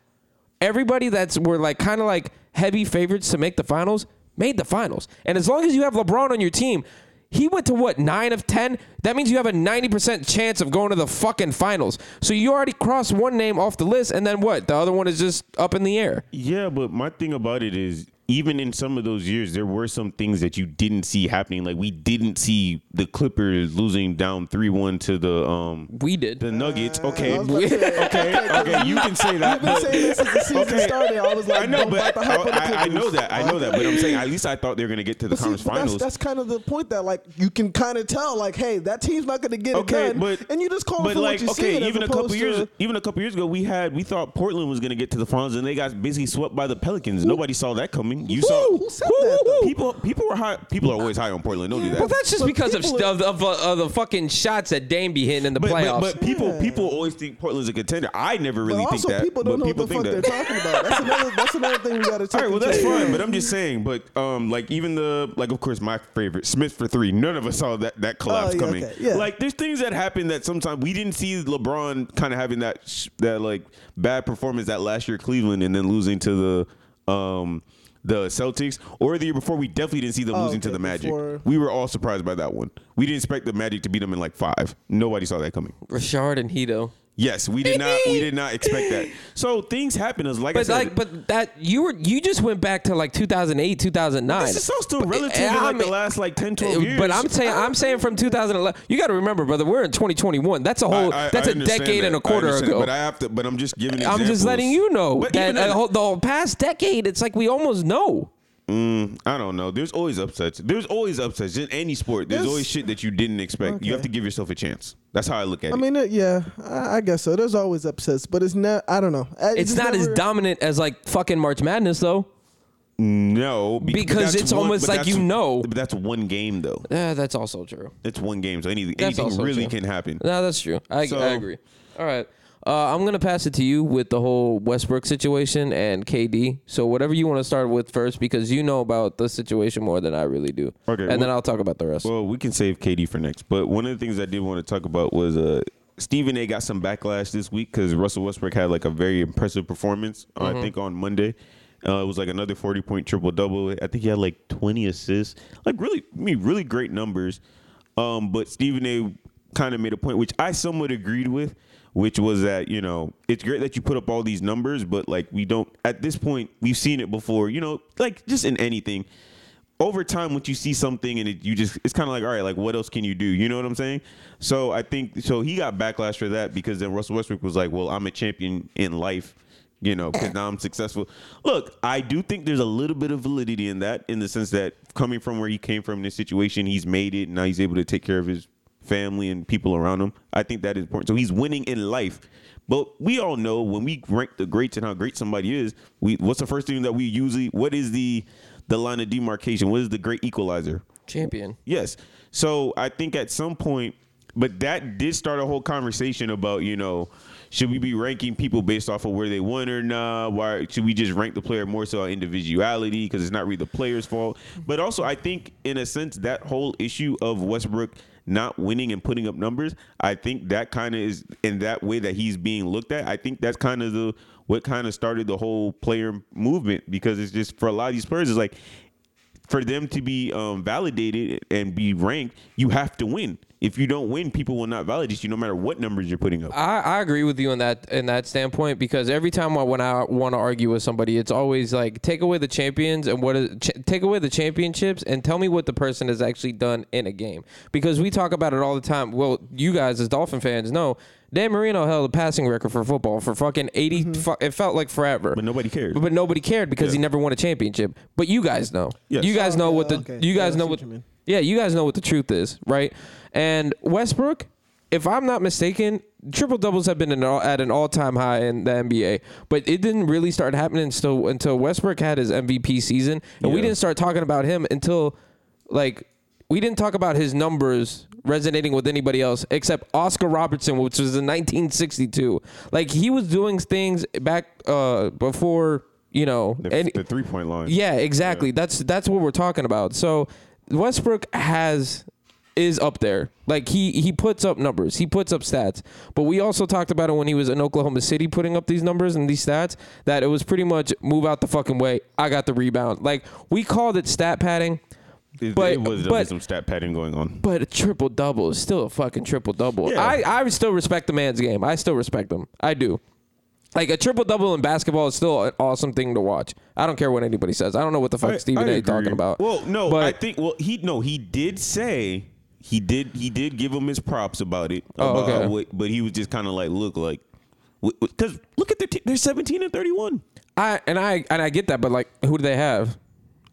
everybody that's were like kind of like heavy favorites to make the finals made the finals. And as long as you have LeBron on your team, he went to what nine of ten. That means you have a ninety percent chance of going to the fucking finals. So you already crossed one name off the list, and then what? The other one is just up in the air. Yeah, but my thing about it is, even in some of those years, there were some things that you didn't see happening. Like we didn't see the Clippers losing down three one to the um We did. the Nuggets. Okay, I was about to say, okay, okay. You can say that. You've been saying this since the season Okay. started. I was like, I know, don't but bite the hype on the I, I know that. I know that. But I'm saying at least I thought they were gonna get to the But conference but that's, finals. that's kind of the point that like you can kind of tell like, hey, that team's not going to get okay, it done, but and you just call it. but for like what you okay, see. even a couple years, even a couple years ago, we had we thought Portland was gonna get to the finals, and they got busy swept by the Pelicans. Nobody saw that coming. You saw Who said that, though? people. People were high. People are always high on Portland. Don't do that. But that's just But because of, people st- of, of, of the fucking shots that Dame be hitting in the But, but, playoffs. but people Yeah. people always think Portland's a contender. I never really But think also, that. people don't but know people what the think fuck that. they're talking about. That's another. That's another thing we got to take. All right, well into that's account. fine, but I'm just saying. But um, like even the like, of course, my favorite Smith for three. None of us saw that that collapse Oh, yeah, coming. okay, yeah. Like there's things that happen that sometimes we didn't see LeBron kind of having that sh- that like bad performance that last year Cleveland and then losing to the um the Celtics or the year before we definitely didn't see them Oh, losing to the Magic. before- We were all surprised by that one. We didn't expect the Magic to beat them in like five. Nobody saw that coming. Rashard and Hedo. Yes, we did not. We did not expect that. So things happen. As like I said, like, but that you were you just went back to like 2008, 2009. this is so still But, relative uh, in I like the last like 10, 12 years. But I'm saying I'm saying from 2011. You got to remember, brother, we're in 2021. That's a whole. I- I- that's I a decade that. and a quarter ago. that, But I have to. But I'm just giving. I'm just letting you know But that uh, whole- the whole past decade, it's like we almost know. Mm, I don't know. There's always upsets. There's always upsets in any sport. There's There's- always shit that you didn't expect. You have to give yourself a chance. That's how I look at I it. I mean, it, yeah, I, I guess so. There's always upsets, but it's not. I don't know. I- It's just not as dominant as like fucking March Madness though. no, be- but Because that's it's almost like you know. But that's one game though. Yeah, that's also true. It's one game, so anything, anything really true. can happen. No, that's true. I, So- I agree. All right. Uh, I'm gonna pass it to you with the whole Westbrook situation and KD. So whatever you want to start with first, because you know about the situation more than I really do. Okay, And then I'll talk about the rest. Well, we can save KD for next. But one of the things I did want to talk about was uh, Stephen A. got some backlash this week because Russell Westbrook had like a very impressive performance. uh, Mm-hmm. I think on Monday, uh, it was like another forty point triple double. I think he had like twenty assists, like really, I mean, really great numbers. Um, but Stephen A. kind of made a point, which I somewhat agreed with, which was that you know it's great that you put up all these numbers, but like we don't at this point we've seen it before. You know, like just in anything. Over time once you see something and it, you just it's kind of like all right like what else can you do? You know what i'm saying? So i think so he got backlash for that because then russell westbrook was like well i'm a champion in life you know because now i'm successful. Look i do think there's a little bit of validity in that in the sense that coming from where he came from in this situation he's made it and now he's able to take care of his family and people around him i think that is important so he's winning in life but we all know when we rank the greats and how great somebody is, we what's the first thing that we usually what is the the line of demarcation? What is the great equalizer? Champion. Yes. So I think at some point, but that did start a whole conversation about, you know, should we be ranking people based off of where they won or not? Why should we just rank the player more so on individuality because it's not really the player's fault? But also, I think in a sense that whole issue of Westbrook not winning and putting up numbers, I think that kind of is in that way that he's being looked at. I think that's kind of the what kind of started the whole player movement because it's just for a lot of these players, it's like for them to be um, validated and be ranked, you have to win. If you don't win, people will not validate you, no matter what numbers you're putting up. I, I agree with you in that in that standpoint because every time I, when I want to argue with somebody, it's always like take away the champions and what is ch- take away the championships and tell me what the person has actually done in a game because we talk about it all the time. Well, you guys as Dolphin fans know Dan Marino held a passing record for football for fucking 80 mm-hmm. fu- it felt like forever. But nobody cared. But, but nobody cared because he never won a championship. But you guys know. Yes. You guys oh, know Okay, what the okay. you guys see know what what yeah, you guys know what the truth is, right? And Westbrook, if I'm not mistaken, triple doubles have been an all, at an all time high in the NBA, but it didn't really start happening until until Westbrook had his MVP season, and we didn't start talking about him until like we didn't talk about his numbers resonating with anybody else except Oscar Robertson, which was in 1962. Like he was doing things back uh, before you know the, the three point line. yeah, exactly. That's that's what we're talking about. So Westbrook has is up there. Like he he puts up numbers. He puts up stats. But we also talked about it when he was in Oklahoma City putting up these numbers and these stats that it was pretty much move out the fucking way. I got the rebound. Like we called it stat padding. It, But- it was but- some stat padding going on. But a triple double is still a fucking triple double. Yeah. I, I still respect the man's game. I still respect him. I do. Like a triple double in basketball is still an awesome thing to watch. I don't care what anybody says. I don't know what the fuck I- Stephen I A. talking about. Well, no, but I think well he no he did say he did he did give him his props about it. Oh, about okay. what- but he was just kind of like look like because look at their te- they're 17 and 31. I and I and I get that, but like, who do they have?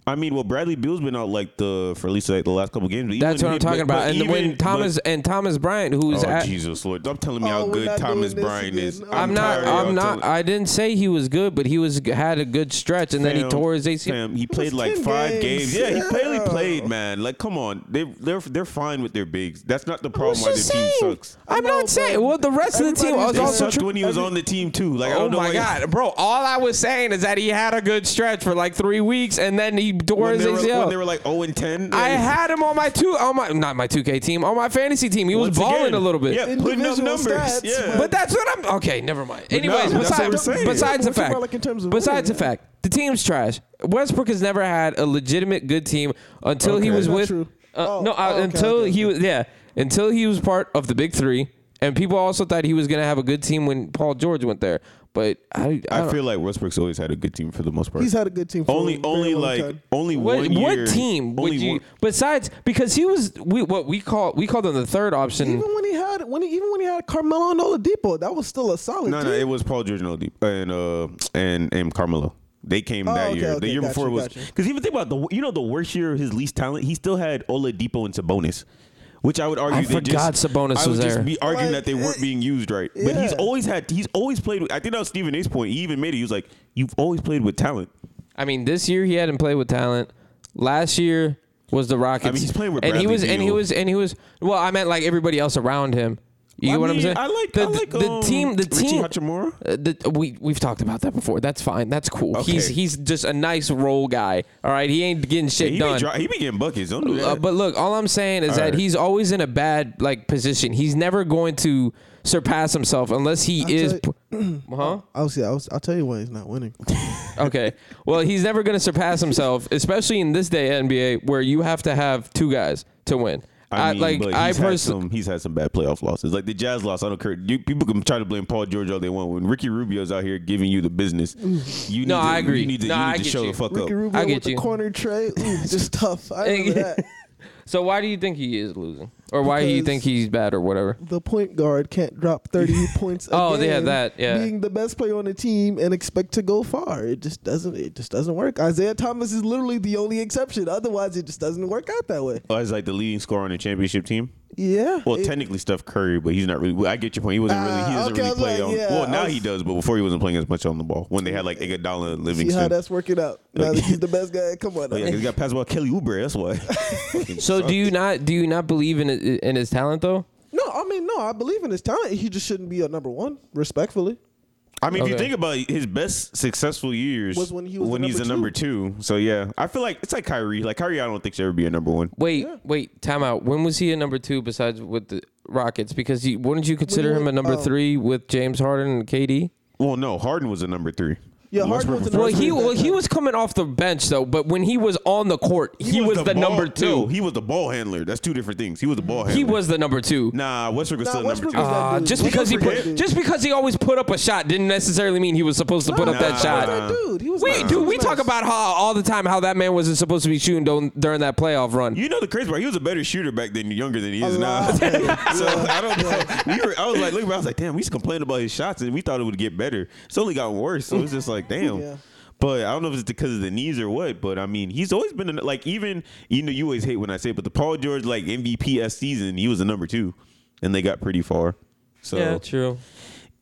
I mean, well, Bradley Beal's been out like the for at least like the last couple games. but That's what I'm talking but- about. but And even- when Thomas but- and Thomas Bryant, who's oh at, Jesus Lord, don't telling me Oh, how we're good Thomas Bryant again. is. No. I'm not. I'm not. telling- I didn't say he was good, but he was had a good stretch, and then he tore his ACL. Fam, he played like five games. games. Yeah, he barely Yeah. played, man. Like, come on, they they're they're fine with their bigs. That's not the problem. was Why their just team saying. sucks. I'm I know, not saying. Well, the rest of the team everybody- was also. sucked when he was on the team too. Like, Oh my god, bro! All I was saying is that he had a good stretch for like three weeks, and then he tore When his they, were, when they were like 0 and 10, I had him on my two, on my not my 2K team, on my fantasy team. He was once balling again, a little bit. Yeah, putting up Individual numbers. stats, yeah, But that's what I'm. Okay, never mind. no, Anyways, that's what besides, besides the fact, like, in terms of besides the winning, fact, the team's trash. Westbrook has never had a legitimate good team until he was with. Uh, Oh, no, uh, oh, okay, until okay, he okay. was yeah, until he was part of the big three, and people also thought he was gonna have a good team when Paul George went there. But I, I, I feel like Westbrook's always had a good team for the most part. He's had a good team. For only a very only long like time. only What, one year. what team would only you one- besides because he was we what we call we called him the third option. Even when he had when he, even when he had Carmelo and Oladipo, that was still a solid No, team. no, it was Paul George and Oladipo and uh and and Carmelo. They came Oh, that okay, year. the okay, year got before you, was got you. because even think about the you know the worst year of his least talent. He still had Oladipo and Sabonis, which I would argue I they forgot just, Sabonis I would was just there. be arguing Like, that they weren't it- being used right. But he's Yeah. always had he's always played. With, I think that was Stephen A's point. He even made it. He was like, "You've always played with talent." I mean, this year he hadn't played with talent. Last year was the Rockets. I mean, he's playing with and he Bradley was and he Beal. was and he was. Well, I meant like everybody else around him. You I get what I'm saying? I like the, I like the, the um, team. The Richie team. Hachimura. Uh, the, we we've talked about that before. That's fine. That's cool. Okay. He's he's just a nice role guy. All right, he ain't getting shit He be, done. he be getting buckets. Don't do that. Uh, but look, all I'm saying is All that right. he's always in a bad like position. He's never going to surpass himself unless he I'll is. tell p- huh? I'll see. I'll, I'll tell you why he's not winning. Okay. Well, he's never going to surpass himself, especially in this day NBA where you have to have two guys to win. I mean, like but I he's had personally. some he's had some bad playoff losses. Like the Jazz loss, I don't care. You, people can try to blame Paul George all they want. When Ricky Rubio's out here giving you the business, you need No, to, I agree. You need to, No, you need I to get show you. the fuck Ricky up. Rubio I get with you. the corner tray, ooh, just tough. I remember that. So why do you think he is losing, or why do you think he's bad, or whatever? The point guard can't drop 30 points. A Oh, they game, have that, yeah. Being the best player on the team and expect to go far, it just doesn't. It just doesn't work. Isaiah Thomas is literally the only exception. Otherwise, it just doesn't work out that way. Oh, as like the leading scorer on the championship team. Yeah. Well, it- technically Steph Curry, but he's not really. I get your point. He wasn't really. He Ah, doesn't okay, really was play like, on. yeah, well, now was- he does, but before he wasn't playing as much on the ball. When they had like Iguodala and see Livingston. how that's working out. Now that he's the best guy. Come on. Oh, yeah, 'cause now. he got passed by Kelly Oubre. That's why. So do you not do you not believe in in his talent though? No, I mean, no, I believe in his talent. He just shouldn't be a number one, respectfully. I mean, if you think about it, his best successful years Was when he was the when he's number a number two. So yeah, I feel like it's like Kyrie. Like Kyrie, I don't think should ever be a number one. Wait, wait, time out. When was he a number two besides with the Rockets? Because he, wouldn't you consider him a number oh. three with James Harden and KD? Well, no, Harden was a number three. Yeah, Harden was the Well, he well he was coming off the bench though, but when he was on the court, he, was, the, ball- number two. No, he was the ball handler. That's two different things. He was the ball handler. he was the number two. Nah, Westbrook was Nah, still Westbrook number two. that Uh, dude. just because he not forget put, dude. just because he always put up a shot didn't necessarily mean he was supposed to put up that Nah, shot. that dude. He was Wait, nice. dude, we talk about how all the time how that man wasn't supposed to be shooting don- during that playoff run. You know the crazy part? He was a better shooter back then, younger than he is now. lot better. so I don't know. We were, I was like, look, I was like, damn, we used to complain about his shots, and we thought it would get better. It's only gotten worse. So it's just like, damn. Yeah. But I don't know if it's because of the knees or what. But I mean, he's always been like even you know you always hate when I say, it, but the Paul George like MVP S season, he was the number two, and they got pretty far. So yeah, true.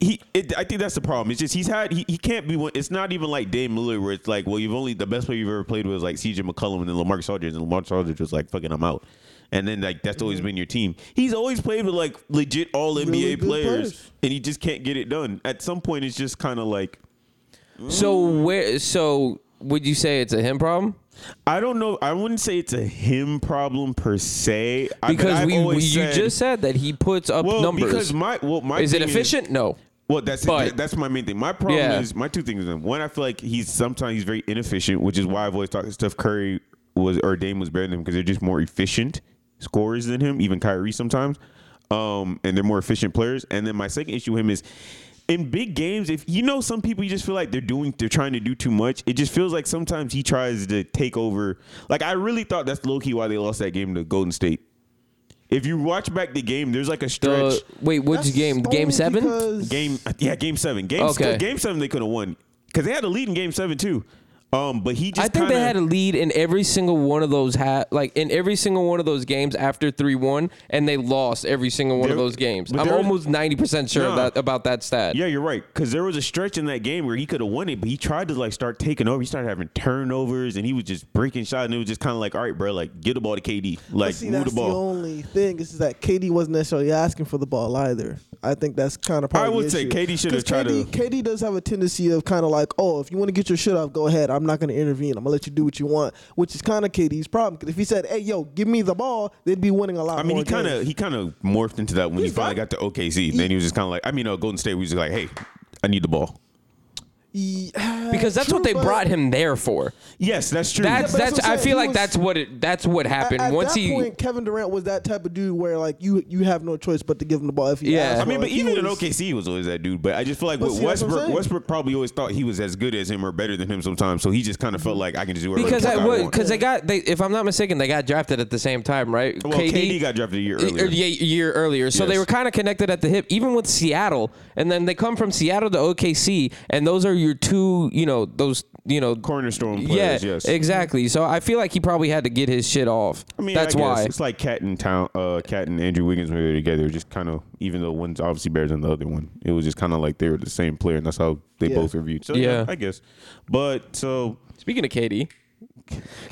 he it, I think that's the problem. It's just he's had he, he can't be one. It's not even like Dame Lillard where it's like, well, you've only the best player you've ever played was like CJ McCollum and then Lamarcus Aldridge, and Lamarcus Aldridge was like, fucking, I'm out. And then like that's always mm-hmm. been your team. He's always played with like legit all NBA Really players, players. and he just can't get it done. At some point, it's just kind of like So where? So would you say it's a him problem? I don't know. I wouldn't say it's a him problem per se. I- but Because I've we, we always you said- just said that he puts up well numbers. because my well my is it thing efficient? no. Well, that's But- that's my main thing. My problem Yeah. is my two things. Is one, I feel like he's sometimes he's very inefficient, which is why I've always thought Steph Curry was or Dame was better than him because they're just more efficient scorers than him. Even Kyrie sometimes, um, and they're more efficient players. And then my second issue with him is. In big games, if you know some people, you just feel like they're doing, they're trying to do too much. It just feels like sometimes he tries to take over. Like I really thought that's low key why they lost that game to Golden State. If you watch back the game, there's like a stretch. The, wait, which That's game? Game seven? Game, yeah, game seven. Game, Okay. game seven, they could have won because they had a lead in game seven too. Um, but he just I think kinda, they had a lead in every single one of those ha- like in every single one of those games after three one, and they lost every single one of those games. I'm almost ninety percent sure Nah. that about that stat. Yeah, you're right. Because there was a stretch in that game where he could have won it, but he tried to like start taking over. He started having turnovers, and he was just breaking shots. And it was just kind of like, all right, bro, like get the ball to KD, like see, move that's the ball. the only thing is that KD wasn't necessarily asking for the ball either. I think that's kind of part I of the would say issue. KD should have 'Cause tried KD, to- KD does have a tendency of kind of like, oh, if you want to get your shit off, go ahead. I'm not going to intervene. I'm gonna let you do what you want, which is kind of KD's problem. Because if he said, hey, yo, give me the ball, they'd be winning a lot. I mean, he kind of he kind of morphed into that when he finally got- got to OKC. then he was just kind of like, I mean, uh, Golden State was just like, hey, I need the ball. Yeah, because that's true, what they but brought him there for. Yes, that's true. That's but that's that's. I'm I saying. feel He like was- that's what it. That's what happened at once that he. point, Kevin Durant was that type of dude where like you you have no choice but to give him the ball if he Yeah. asks I mean, but He even in OKC, he was always that dude. But I just feel like with see, that's what I'm Westbrook. Westbrook probably always thought he was as good as him or better than him sometimes. So he just kind of felt mm-hmm. like I can just do whatever because the I, I would want. because they got they if I'm not mistaken they got drafted at the same time right Well, KD, got drafted a year earlier. year, year earlier. So they were kind of connected at the hip, even with Seattle. And then they come from Seattle to OKC, and those are your two, you know, those you know, cornerstone yeah, players. yes, exactly. So I feel like he probably had to get his shit off. I mean, that's I why. it's like Cat and Town, uh, Cat and Andrew Wiggins when they were together. Just kind of, even though one's obviously better than the other one, it was just kind of like they were the same player, and that's how they Yeah. both were viewed. So yeah. Yeah. I guess. But so Speaking of KD,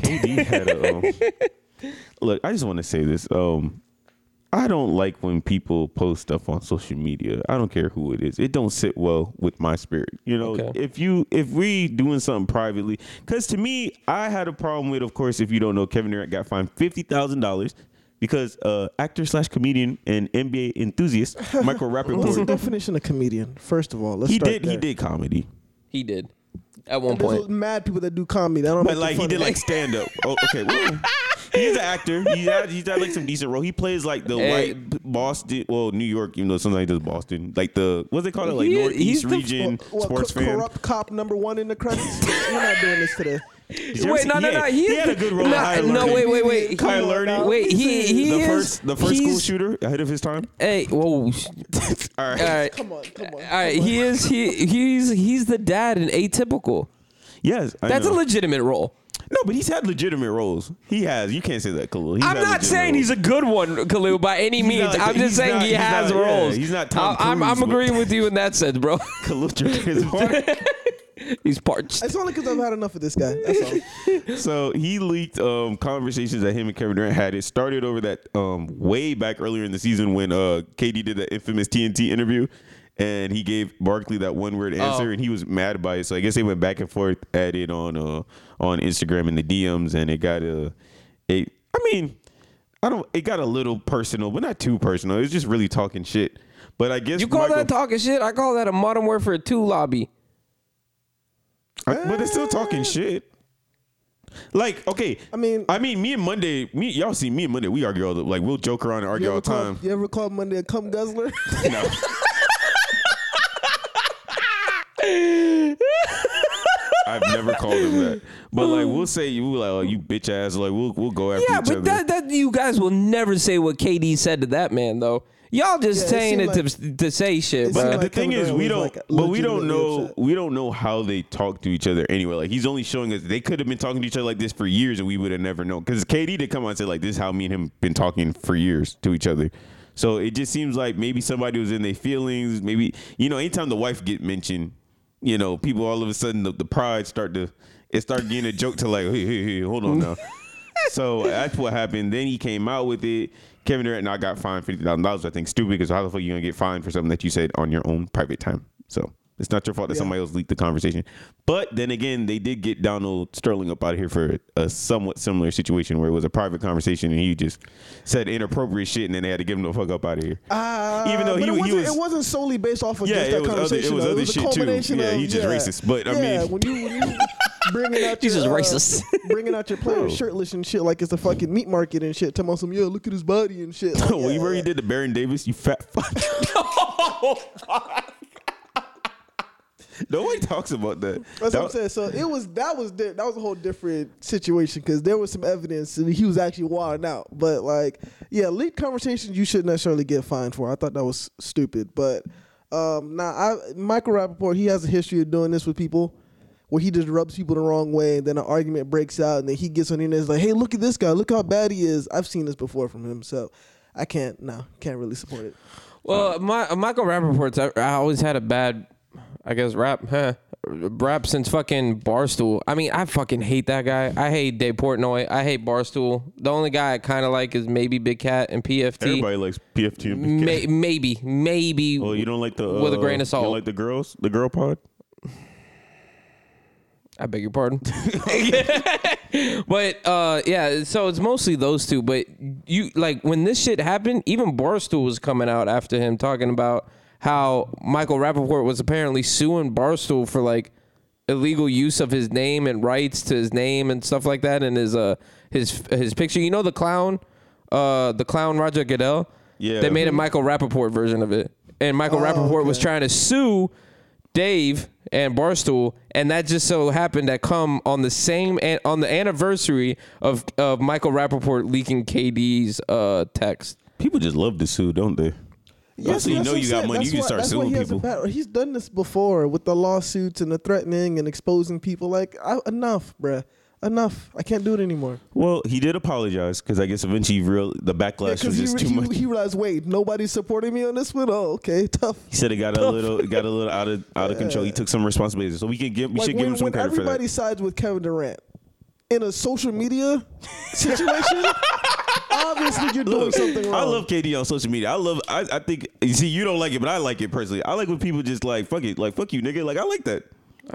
KD had a. Um, look, I just want to say this. Um, I don't like when people post stuff on social media. I don't care who it is. It don't sit well with my spirit. You know, Okay. if you if we doing something privately, because to me, I had a problem with. Of course, if you don't know, Kevin Durant got fined fifty thousand dollars because uh, actor slash comedian and NBA enthusiast Michael Rappaport. What's the definition of comedian? First of all, let's he start did he did comedy. he did at one There's point. mad people that do comedy. I don't But like he did like stand up. Oh, okay. Well, he's an actor. He's had, he's had like some decent role. He plays like the Hey. white p- Boston, well New York. You know, sometimes he does Boston. Like the what's they call it? Like He- Northeast he's the- region sports co- fan. corrupt cop number one in the credits. We're not doing this today. Did you ever Wait, no, no, no. He, he had a good role. in No, Higher no, Learning. wait, wait, wait. Come Higher on Learning. Wait, he he the is first the first school shooter ahead of his time. Hey, whoa. sh- All right. All right. Come on, come on. All right, he is he he's he's the dad in Atypical. Yes, I That's a legitimate role. No, but he's had legitimate roles. He has. You can't say that, Khalil. He's I'm not legitimate saying he's a good one, Khalil, by any He's means. not I'm just saying not- he has not- yeah, roles. he's not Tom I- I'm, I'm Cruise, agreeing with you in that sense, bro. Khalil drinking his water. He's parched. It's only because I've had enough of this guy. That's all. So he leaked um, conversations that him and Kevin Durant had. It started over that um, way back earlier in the season when uh, KD did that infamous TNT interview, and he gave Barkley that one word answer, Oh. and he was mad by it. So I guess they went back and forth at it on uh, on Instagram in the DMs, and it got a. It, I mean, I don't. It got a little personal, but not too personal. It was just really talking shit. But I guess You call Michael- that talking shit? I call that a modern warfare 2 lobby. I- but they're still talking shit. Like, okay, I mean- I mean, me and Monday, me, y'all see me and Monday, we argue all the like, we'll joke around and argue all ever, the call, time. you ever call Monday a cum guzzler? No. I've never called him that, but like, we'll say you like, oh, you bitch ass, like, we'll we'll go after Yeah, each but other. that, that you guys will never say what KD said to that man, though. Y'all just Yeah, it saying it, seemed to, to say shit, it But seemed bro. the like thing Kevin is, Durant we was, don't, like, but we don't legitimately know, upset. we don't know how they talk to each other anyway. Like he's only showing us they could have been talking to each other like this for years, and we would have never known. Because KD did come on and say like, "This is how me and him been talking for years to each other." So it just seems like maybe somebody was in their feelings. Maybe you know, anytime the wife get mentioned, you know, people all of a sudden the, the pride start to it start getting a joke to like, hey, hey, hey, hold on now. so that's what happened. Then he came out with it. Kevin Durant and I got fined fifty thousand dollars. I think stupid because how the fuck you gonna get fined for something that you said on your own private time? So it's not your fault that Yeah. somebody else leaked the conversation. But then again, they did get Donald Sterling up out of here for a somewhat similar situation where it was a private conversation and he just said inappropriate shit and then they had to give him the fuck up out of here. Uh, Even though but he- it he wasn't, was- it wasn't solely based off of Yeah, just that it was other- it was though. other a shit, too. culmination Yeah, of, he's just racist, but, I mean- when you when you bringing out He's your, just uh, racist. bringing out your players shirtless and shit like it's a fucking meat market and shit. Talking about some yeah, look at his body and shit. Like, well, you already yeah. did the Baron Davis, you fat fuck. Nobody talks about that. That's That- what I'm saying. So it was that was di- that was a whole different situation because there was some evidence and he was actually wilding out. But like, yeah, leaked conversations you shouldn't necessarily get fined for. I thought that was stupid. But um, now I Michael Rappaport he has a history of doing this with people. Where he just rubs people the wrong way, and then an argument breaks out, and then he gets on the internet and is like, "Hey, look at this guy! Look how bad he is." I've seen this before from him, so I can't, no, can't really support it. Well, my, Michael Rappaport's, I, I always had a bad, I guess, rap, huh? Rap since fucking Barstool. I mean, I fucking hate that guy. I hate Dave Portnoy. I hate Barstool. The only guy I kind of like is maybe Big Cat and PFT. Everybody likes PFT. and Big Cat. May, maybe, maybe. Well, you don't like the With a uh, grain of You salt. don't like the girls, the girl pod. I beg your pardon. but uh yeah, so it's mostly those two. But you like when this shit happened, even Barstool was coming out after him talking about how Michael Rappaport was apparently suing Barstool for like illegal use of his name and rights to his name and stuff like that and his uh his his picture. You know the clown, uh the clown Roger Goodell? Yeah. They made a Michael Rappaport version of it. And Michael Oh, Rappaport was trying to sue Dave and Barstool, and that just so happened that come on the same an- on the anniversary of of Michael Rappaport leaking KD's uh text. People just love to sue, don't they? So you know you got money, That's you can start suing he people. he's done this before with the lawsuits and the threatening and exposing people. Like I, enough, bruh. Enough. I can't do it anymore. Well, he did apologize because I guess eventually real the backlash was just he, too he, much. he realized, wait, nobody's supporting me on this one. Oh, okay, tough. He said it got a little, it got a little out of out of control. He took some responsibility, so we can give, we like should when, give him some credit for everybody sides with Kevin Durant in a social media situation, obviously you're doing Look, something wrong. I love KD on social media. I love. I, I think. You see, you don't like it, but I like it personally. I like when people just like fuck it, like fuck you, nigga. Like I like that.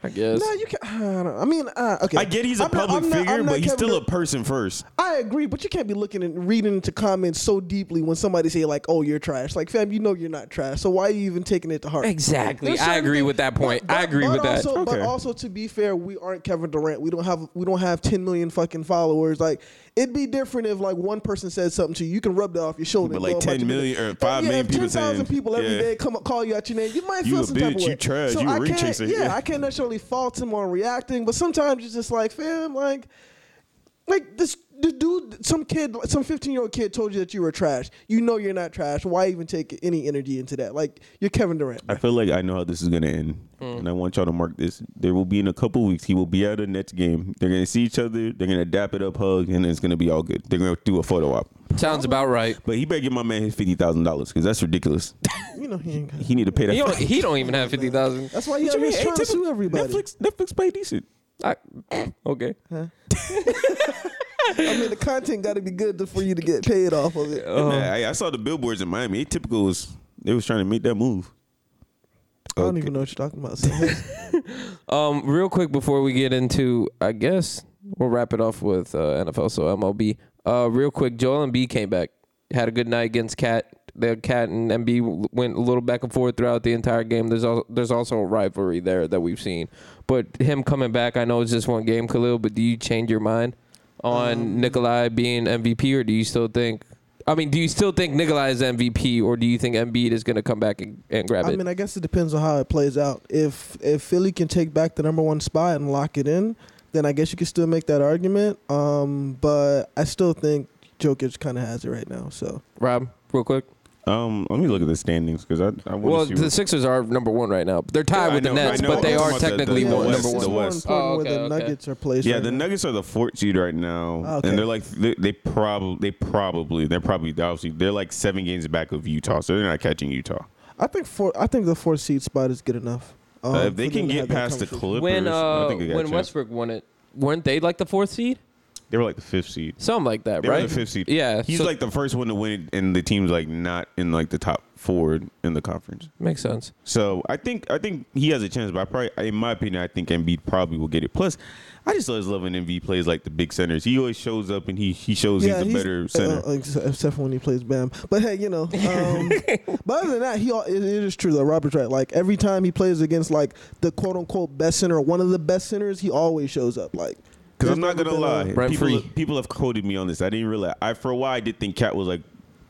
I guess. No, you can't. I, don't. I mean, uh, okay. I get he's a I'm public not- figure, not but he's Kevin still a person first. I agree, but you can't be looking and reading into comments so deeply when somebody say like, "Oh, you're trash." Like, fam, you know you're not trash. So why are you even taking it to heart? Exactly. I agree things- with that point. but- I agree but with that. also- But also, to be fair, we aren't Kevin Durant. We don't have we don't have 10 million fucking followers. Like, it'd be different if like one person said something to you. You can rub that off your shoulder. But like 10 your million or But 5 yeah, million people 10,000 saying- people every yeah. day come up, call you out your name. You might feel a some type of bitch, way. you trash, So you I can't- Yeah, yeah. I can't necessarily fault him on reacting, but sometimes it's just like, fam, like like this the dude some kid some 15 year old kid told you that you were trash you know you're not trash why even take any energy into that like you're kevin durant I feel like I know how this is gonna end, hmm. and I want y'all to mark this. There will be in a couple weeks. He will be at a Nets game. They're gonna see each other. They're gonna dap it up, hug, and it's gonna be all good. They're gonna do a photo op. Sounds about right. But he better give my man his fifty thousand dollars because that's ridiculous. you know he ain't got He need to pay that. He don't, he don't even have fifty thousand. that's why he What you always trying to sue everybody Netflix, Netflix pay decent. Okay. i mean the content got to be good to- for you to get paid off of it Oh. I, I saw the billboards in Miami. Atypical was they was trying to make that move. i don't Okay. even know what you're talking about so Um, real quick before we get into, I guess we'll wrap it off with uh, NFL. So MLB. Uh, real quick, Joel Embiid came back, had a good night against KAT. The KAT and Embiid went a little back and forth throughout the entire game. There's also there's also a rivalry there that we've seen, but him coming back, I know it's just one game, Khalil. But do you change your mind on Um, Nikolai being MVP, or do you still think? I mean, do you still think Nikolai is MVP, or do you think Embiid is going to come back and, and grab i it? I mean i guess it depends on how it plays out if if philly can take back the number one spot and lock it in then i guess you could still make that argument um but i still think jokic kind of has it right now so Rob, real quick. Um, let me look at the standings because I I want Well, to see. the Sixers are number one right now. They're tied Yeah, I with the know, I Nets, know. but they I'm are talking about the- technically the one, West, number it's the one. West. important Oh, where the okay. nuggets are placed yeah, right the now. Nuggets are the fourth seed right now, Okay. and they're like they, they probably they probably they're probably obviously they're like seven games back of Utah, so they're not catching Utah. I think four. I think the fourth seed spot is good enough. Um, Uh, if they for can to get have that past the conversation. Clippers, When I uh, think they got a when chance. Westbrook won it, weren't they like the fourth seed? They were like the fifth seed. Something like that, They right? were the fifth seed. Yeah, he's so- like the first one to win it, and the team's like not in like the top four in the conference. Makes sense. So I think I think he has a chance, but I probably, in my opinion, I think Embiid probably will get it. Plus, I just always love when Embiid plays like the big centers. He always shows up and he he shows he's a better center. uh, ex- except for when he plays Bam. But hey, you know. Um, but other than that, he al- it, it is true though. Robert's right. Like every time he plays against like the quote unquote best center, or one of the best centers, he always shows up. Like Because I'm not gonna lie, Brent people Free. people have quoted me on this. I didn't realize. I for a while I did think KAT was like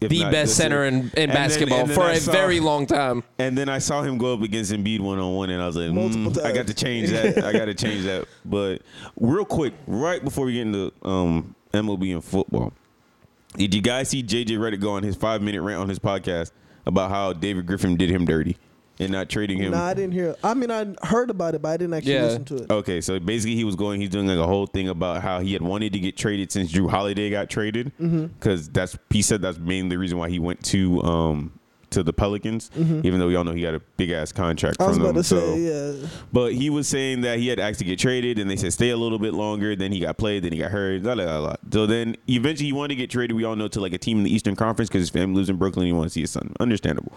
if The not best center in, in And then- basketball then for I a saw- very long time. And then I saw him go up against Embiid one on one, and I was like, mm, I got to change that. I got to change that. But real quick, right before we get into um, MLB and football, did you guys see JJ Redick go on his five minute rant on his podcast about how David Griffin did him dirty and not trading him? Nah, I didn't hear. I mean, I heard about it, but I didn't actually Yeah. listen to it. Okay, so basically he was going, he's doing like a whole thing about how he had wanted to get traded since Jrue Holiday got traded, because that's he said that's mainly the reason why he went to um to the Pelicans, even though we all know he got a big ass contract I was from about them. to so, say, yeah. but he was saying that he had asked to get traded, and they said stay a little bit longer. Then he got played, then he got hurt. Blah, blah, blah, blah. So then eventually he wanted to get traded. We all know to like a team in the Eastern Conference because his family lives in Brooklyn. He wants to see his son. Understandable.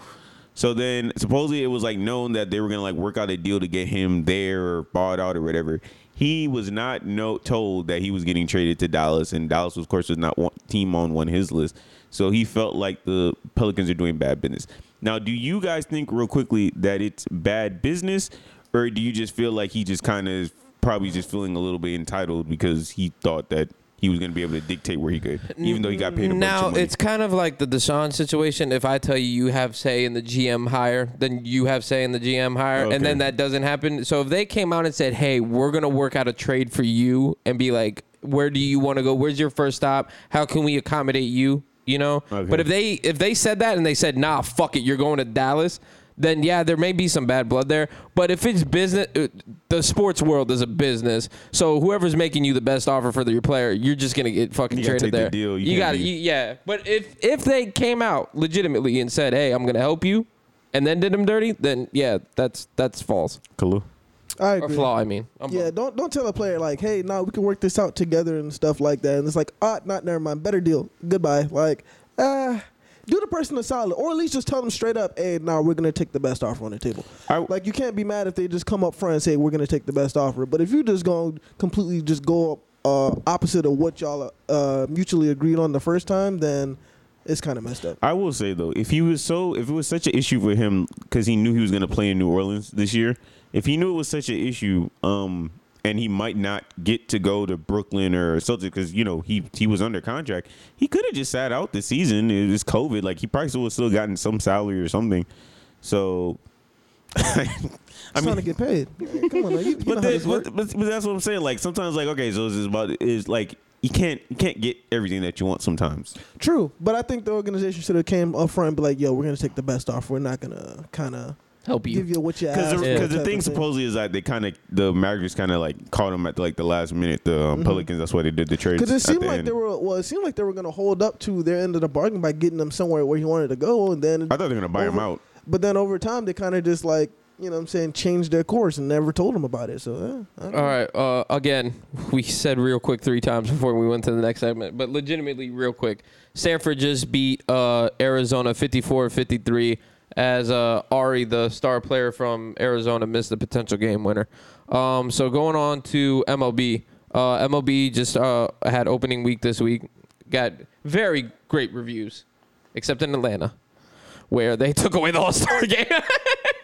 So then supposedly it was like known that they were gonna like work out a deal to get him there or bought out or whatever. He was not no told that he was getting traded to Dallas, and Dallas of course was not one team on one his list. So he felt like the Pelicans are doing bad business. Now, do you guys think real quickly that it's bad business, or do you just feel like he just kind of probably just feeling a little bit entitled because he thought that he was going to be able to dictate where he could, even though he got paid a bunch Now of money? it's kind of like the Deshaun situation. If I tell you you have say in the GM hire, then you have say in the GM hire, Okay. and then that doesn't happen. So if they came out and said, "Hey, we're gonna work out a trade for you," and be like, "Where do you want to go? Where's your first stop? How can we accommodate you?" you know. Okay. But if they if they said that and they said, "Nah, fuck it, you're going to Dallas," then yeah, there may be some bad blood there. But if it's business, uh, the sports world is a business. So whoever's making you the best offer for the, your player, you're just gonna get fucking You gotta traded take the deal. You You, got be- to yeah. But if if they came out legitimately and said, "Hey, I'm gonna help you," and then did him dirty, then yeah, that's that's false Kalu. I or agree. flaw. I mean, I'm Yeah, don't don't tell a player like, hey, no, we can work this out together and stuff like that. And it's like, ah, not never mind, better deal, goodbye. Like, uh, do the person a solid, or at least just tell them straight up, hey, now we're gonna take the best offer on the table. I- like, you can't be mad if they just come up front and say we're gonna take the best offer. But if you just go completely just go uh, opposite of what y'all uh, mutually agreed on the first time, then it's kind of messed up. I will say though, if he was so, if it was such an issue for him because he knew he was going to play in New Orleans this year, if he knew it was such an issue, um, and he might not get to go to Brooklyn or Celtics because you know he he was under contract, he could have just sat out the season. It was COVID, like he probably still would still gotten some salary or something. So, I It's trying to get paid. Come on, man. You, you but, but, but, but that's what I'm saying. Like sometimes, like okay, so it's about is like you can't you can't get everything that you want sometimes. True, but I think the organization should have came up front and be like, "Yo, we're gonna take the best offer. We're not gonna kind of help you. give you what you Because asked." the, for," 'cause the thing supposedly is that they kind of the Mavericks kind of like caught him at like the last minute. The um, Pelicans. That's why they did the trade. Because it seemed like they were well, it seemed like they were gonna hold up to their end of the bargain by getting them somewhere where he wanted to go, and then I thought they were gonna buy him over- out. But then over time, they kind of just like you know, what I'm saying, changed their course and never told him about it. So I don't All Uh, again, we said real quick three times before we went to the next segment, but legitimately, real quick, Stanford just beat uh, Arizona 54-53 as uh, Ari, the star player from Arizona, missed the potential game winner. Um, so going on to MLB. Uh, MLB just uh, had opening week this week. Got very great reviews, except in Atlanta, where they took away the All Star game.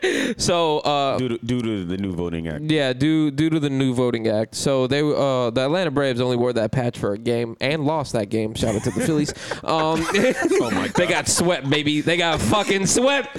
so uh, Due to, due to the new voting act. yeah, due due to the new voting act. So they uh the Atlanta Braves only wore that patch for a game and lost that game. Shout out to the Phillies. Um Oh my god. they got swept, baby. They got fucking swept.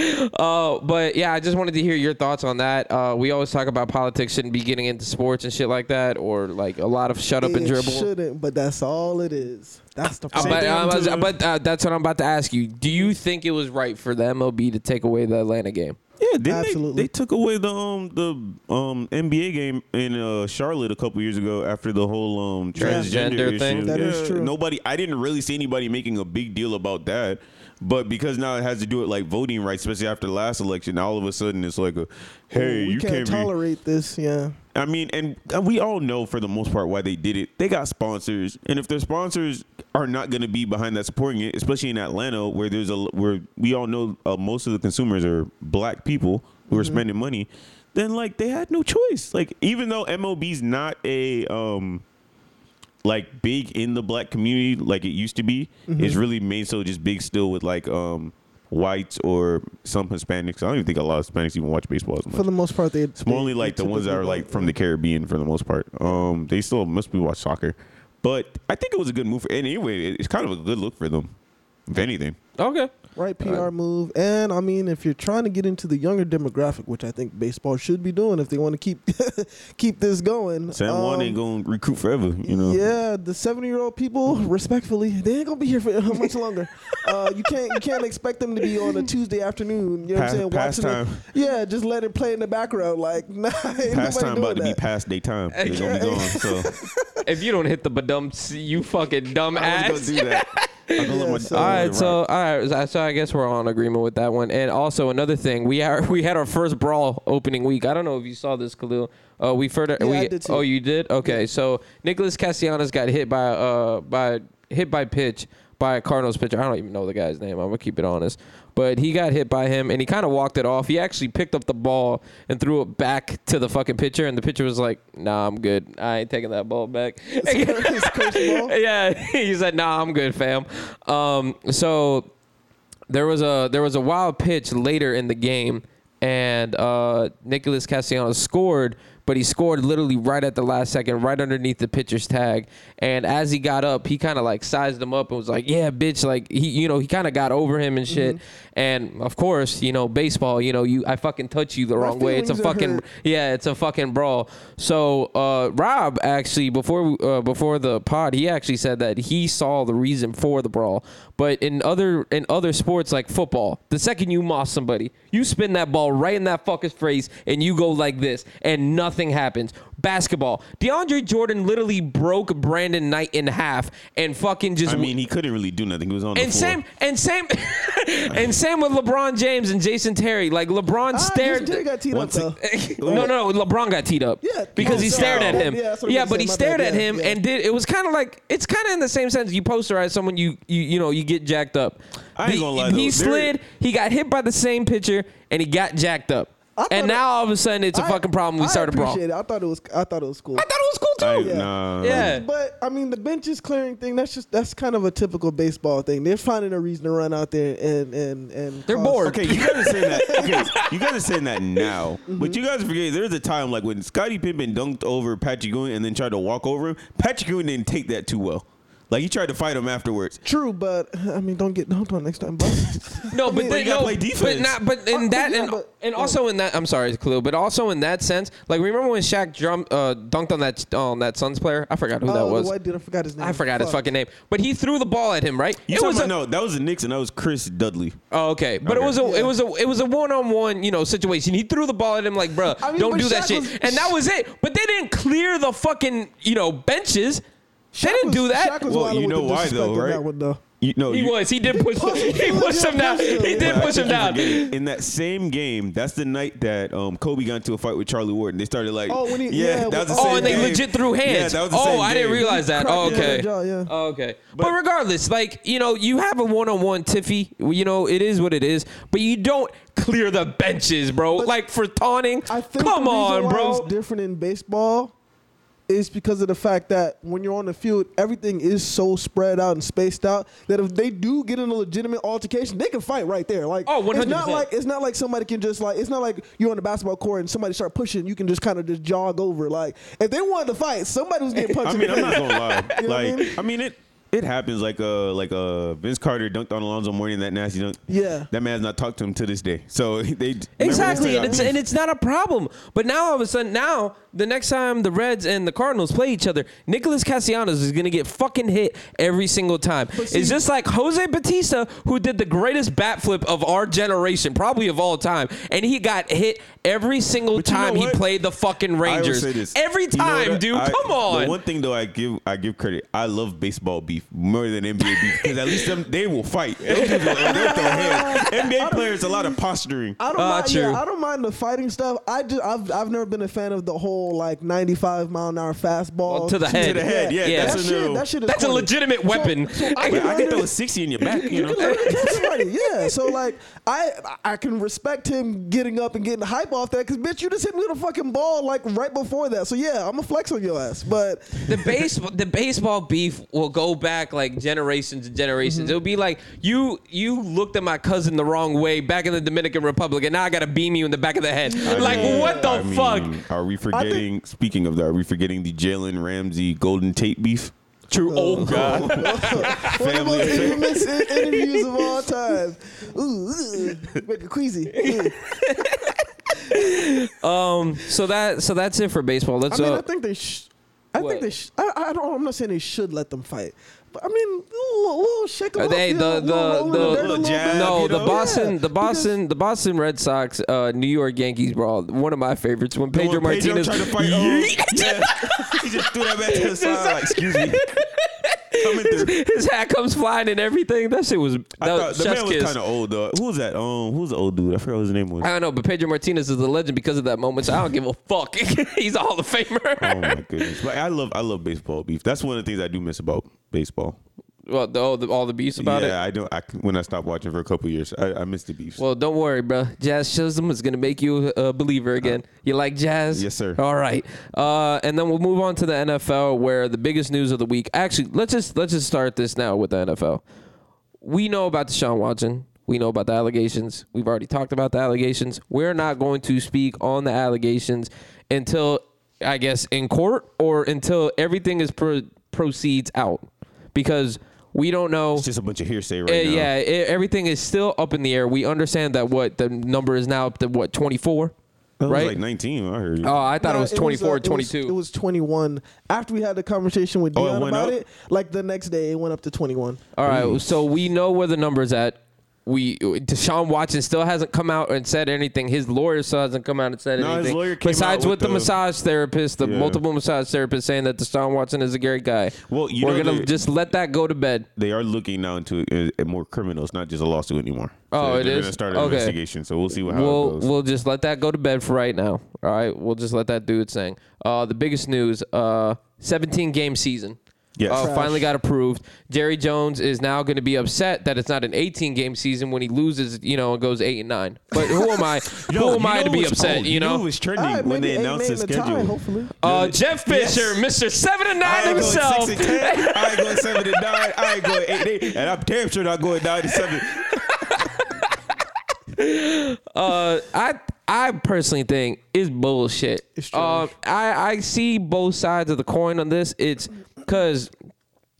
uh but yeah, I just wanted to hear your thoughts on that. Uh we always talk about politics shouldn't be getting into sports and shit like that or like a lot of shut up and dribble. shouldn't, but that's all it is. That's the Uh, problem. but thing uh, but uh, that's what I'm about to ask you. Do you think it was right for the MLB to take away the Atlanta game? Yeah, didn't Absolutely. They, they took away the um the um NBA game in uh, Charlotte a couple years ago after the whole um transgender Transgender issue. thing? That yeah, is true. Nobody, I didn't really see anybody making a big deal about that. But because now it has to do with like voting rights, especially after the last election, all of a sudden it's like a hey, we you can't, can't, be tolerate this. Yeah. I mean, and we all know for the most part why they did it. They got sponsors, and if their sponsors are not going to be behind that supporting it, especially in Atlanta, where there's a where we all know uh, most of the consumers are black people who are spending money, then like they had no choice. Like even though MLB's not a um like big in the black community like it used to be, it's really made so just big still with like um whites or some Hispanics. I don't even think a lot of Hispanics even watch baseball as much. For the most part, they. It's more only like the ones that are like from the Caribbean for the most part. Um, they still must be watch soccer, but I think it was a good move. For, and anyway, it's kind of a good look for them, if anything. Okay. Right PR move. And I mean, if you're trying to get into the younger demographic, which I think baseball should be doing if they want to keep keep this going. San Juan um, ain't gonna recruit forever, you know. Yeah, the seventy year old people, respectfully, they ain't gonna be here for much longer. uh, you can't you can't expect them to be on a Tuesday afternoon. You know Pa- what I'm saying? Watching pastime. it. Yeah, just let it play in the background. Like, nah, ain't Past time doing about to be past their time. They're gonna be gone. So If you don't hit the badum, you fucking dumb I ass. Was gonna do that. I'm gonna let Yeah, so- I'm All gonna right, let it so all right, so I guess we're all in agreement with that one. And also another thing, we are we had our first brawl opening week. I don't know if you saw this, Khalil. Uh, we further. Yeah, we, I did see oh, you did? Okay, so Nicholas Castellanos got hit by uh by hit by pitch by a Cardinals pitcher. I don't even know the guy's name. I'm gonna keep it honest, but he got hit by him, and he kind of walked it off. He actually picked up the ball and threw it back to the fucking pitcher, and the pitcher was like, "Nah, I'm good. I ain't taking that ball back." Yeah, he said, "Nah, I'm good, fam." Um, so there was a there was a wild pitch later in the game, and uh, Nicholas Castellanos scored, but he scored literally right at the last second, right underneath the pitcher's tag. And as he got up, he kind of like sized him up and was like, "Yeah, bitch!" Like he, you know, he kind of got over him and shit. And of course, you know, baseball, you know, you I fucking touch you the wrong way. It's a fucking hurt. yeah, it's a fucking brawl. So uh, Rob actually before uh, before the pod, he actually said that he saw the reason for the brawl. But in other in other sports like football, the second you moss somebody, you spin that ball right in that fucker's face and you go like this, and nothing happens. Basketball, DeAndre Jordan literally broke Brandon Knight in half and fucking just I mean, he couldn't really do nothing. He was on the and floor. same and same and same with LeBron James and Jason Terry. Like LeBron Ah, stared. Jason Terry got teed Once up it- though. no, no, LeBron got teed up. Yeah, because he sorry. stared at him. yeah, that's what I Yeah, but he say. Stared bad. at him yeah. and did. It was kind of like it's kind of in the same sense you posterize someone you you you know you get jacked up. I ain't The- gonna lie, He though. Slid. He got hit by the same pitcher and he got jacked up. I And now all of a sudden it's a I- fucking problem. We I started a brawl. appreciate it. I thought it was. I thought it was cool. I thought it was cool too. I, Yeah. Nah, Yeah. But I mean, the benches clearing thing. That's just that's kind of a typical baseball thing. They're finding a reason to run out there and and and. They're cause- bored. Okay, you guys are saying that. Okay, you guys are saying that now, Mm-hmm. but you guys forget there's a time like when Scottie Pippen dunked over Patrick Ewing and then tried to walk over him. Patrick Ewing didn't take that too well. Like he tried to fight him afterwards. True, but I mean, don't get dunked on next time, bud. No, but mean, then, you gotta no, play but not. But in Uh, that, yeah, and, but- and also in that, I'm sorry, Khalil, but also in that sense, like remember when Shaq drum, uh, dunked on that on that Suns player? I forgot who that oh, was. the white dude. I forgot his name. I forgot his fucking name, but he threw the ball at him, right? You it talking was about a, no? That was the Knicks and that was Chris Dudley. Oh, okay, but it was a Yeah. it was a it was a one on one you know situation. He threw the ball at him like, bruh, I mean, don't but do that shit, was- and that was it. But they didn't clear the fucking you know benches. They Shaq didn't was- do that. Shaq was Well, you know why, disrespect though, right? That one, though. You know he you, was. He did push. pushed He him. pushed him down. Yeah, He did push him down. In that same game, that's the night that um, Kobe got into a fight with Charlie Ward, and they started like, Oh, when he- yeah, yeah, that was the oh, same Oh, and they game. legit threw hands. Yeah, that was the oh, same I didn't realize that. Oh, okay. jaw, yeah. Oh, okay. But, But- regardless, like you know, you have a one-on-one tiffy. You know, it is what it is. But you don't clear the benches, bro. Like for taunting. I think Come the on, why bro. It's different in baseball is because of the fact that when you're on the field, everything is so spread out and spaced out that if they do get in a legitimate altercation, they can fight right there. Like, Oh, it's not like it's not like somebody can just like it's not like you're on the basketball court and somebody start pushing, you can just kind of just jog over. Like, if they wanted to fight, somebody was getting punched. I mean, I'm not gonna lie. You know what I like, mean? I mean, it it happens. Like uh, like uh, Vince Carter dunked on Alonzo Mourning that nasty dunk. Yeah. that man's not talked to him to this day. So they Exactly, and it's and it's not a problem. But now all of a sudden, now the next time the Reds and the Cardinals play each other, Nicholas Castellanos is gonna get fucking hit every single time. see- it's just like Jose Bautista, who did the greatest bat flip of our generation, probably of all time, and he got hit every single But you know time he played the fucking Rangers. Every You know time, dude. I- come on. The one thing though, I give I give credit. I love baseball beef more than NBA beef because at least them, they will fight. Those dudes will- they'll hands. NBA players a lot of posturing. I don't Ah, mind. true. Yeah, I don't mind the fighting stuff. I just I've I've never been a fan of the whole like 95 mile an hour fastball Well, to the head. To the head, yeah, Yeah. that's that a shit, little- that shit is That's a corny. legitimate weapon. So I I can, can throw a sixty in your back. You know. you can learn it yeah. So like, I I can respect him getting up and getting hype off that because bitch, you just hit me with a fucking ball like right before that. So yeah, I'm a flex on your ass. But the baseball the baseball beef will go back like generations and generations. Mm-hmm. It'll be like you you looked at my cousin the wrong way back in the Dominican Republic, and now I gotta beam you in the back of the head. I like mean- what the I mean, fuck? Are we forgetting? speaking of that, are we forgetting the Jalen Ramsey Golden Tate beef? True. Oh god. one of the Family most infamous interviews of all time. Ooh, ooh, make it queasy. Um. So that so that's it for baseball. Let's. mean, uh, I think they. Sh- I What? think they. Sh- I, I don't. I'm not saying they should let them fight, but I mean, little, little shake 'em Uh, up, they- you know, the- little the- roll the- dirt Little little jab, no, you the know? Boston, Yeah, the Boston, the Boston Red Sox, uh, New York Yankees brawl. One of my favorites when Pedro When Martinez. tried to fight. Oh, yeah. he just threw that back to the side. Like, excuse me. Coming through. His hat comes flying and everything. That shit was. That I thought was the man was kind of old though. Who was that? Um, who was the old dude? I forgot what his name was. I don't know, but Pedro Martinez is a legend because of that moment. So I don't give a fuck. He's a Hall of Famer. oh my goodness! But I love I love baseball beef. That's one of the things I do miss about baseball. Well, the, all the all the beefs about yeah, it. Yeah, I don't. I, when I stopped watching for a couple years, I, I miss the beefs. Well, don't worry, bro. Jazz Chisholm is gonna make you a believer again. You like jazz? Yes, sir. All right, uh, and then we'll move on to the NFL, where the biggest news of the week. Actually, let's just let's just start this now with the NFL. We know about Deshaun Watson. We know about the allegations. We've already talked about the allegations. We're not going to speak on the allegations until I guess, in court or until everything is pro- proceeds out, because we don't know. It's just a bunch of hearsay right Uh, now. yeah, it, everything is still up in the air. We understand that what the number is now up to what 24, It was right? like 19. I heard. oh, I thought No, it was 24, uh, it was- 22. It was, 21. After we had the conversation with Oh, Dion went about up? it, like the next day, it went up to 21. All right, so we know where the number's at. We Deshaun Watson still hasn't come out and said anything. His lawyer still hasn't come out and said No, anything. Besides with with the, the- massage therapist, the Yeah. multiple massage therapists saying that Deshaun Watson is a great guy. Well, you we're gonna just let that go to bed. they are looking now into uh, more criminals, not just a lawsuit anymore. Oh, they're it is? gonna start an Okay. investigation, so we'll see what we'll we'll just let that go to bed for right now. All right, we'll just let that do its thing. Uh, the biggest news: uh, 17 game season. Yes. Uh, finally got approved. Jerry Jones is now going to be upset that it's not an 18 game season when he loses, you know, and goes eight and nine. But who am I? You who am I to be upset? you know. knew it was trending All right, when they eight, announced the eight and tie, schedule. hopefully. Uh, Jeff Fisher, Mr. Seven and Nine I ain't himself. going six and ten. I ain't going seven and nine. I ain't going eight and eight. And I'm damn sure not going nine and seven. Uh, I I personally think it's bullshit. It's Uh. I I see both sides of the coin on this. It's because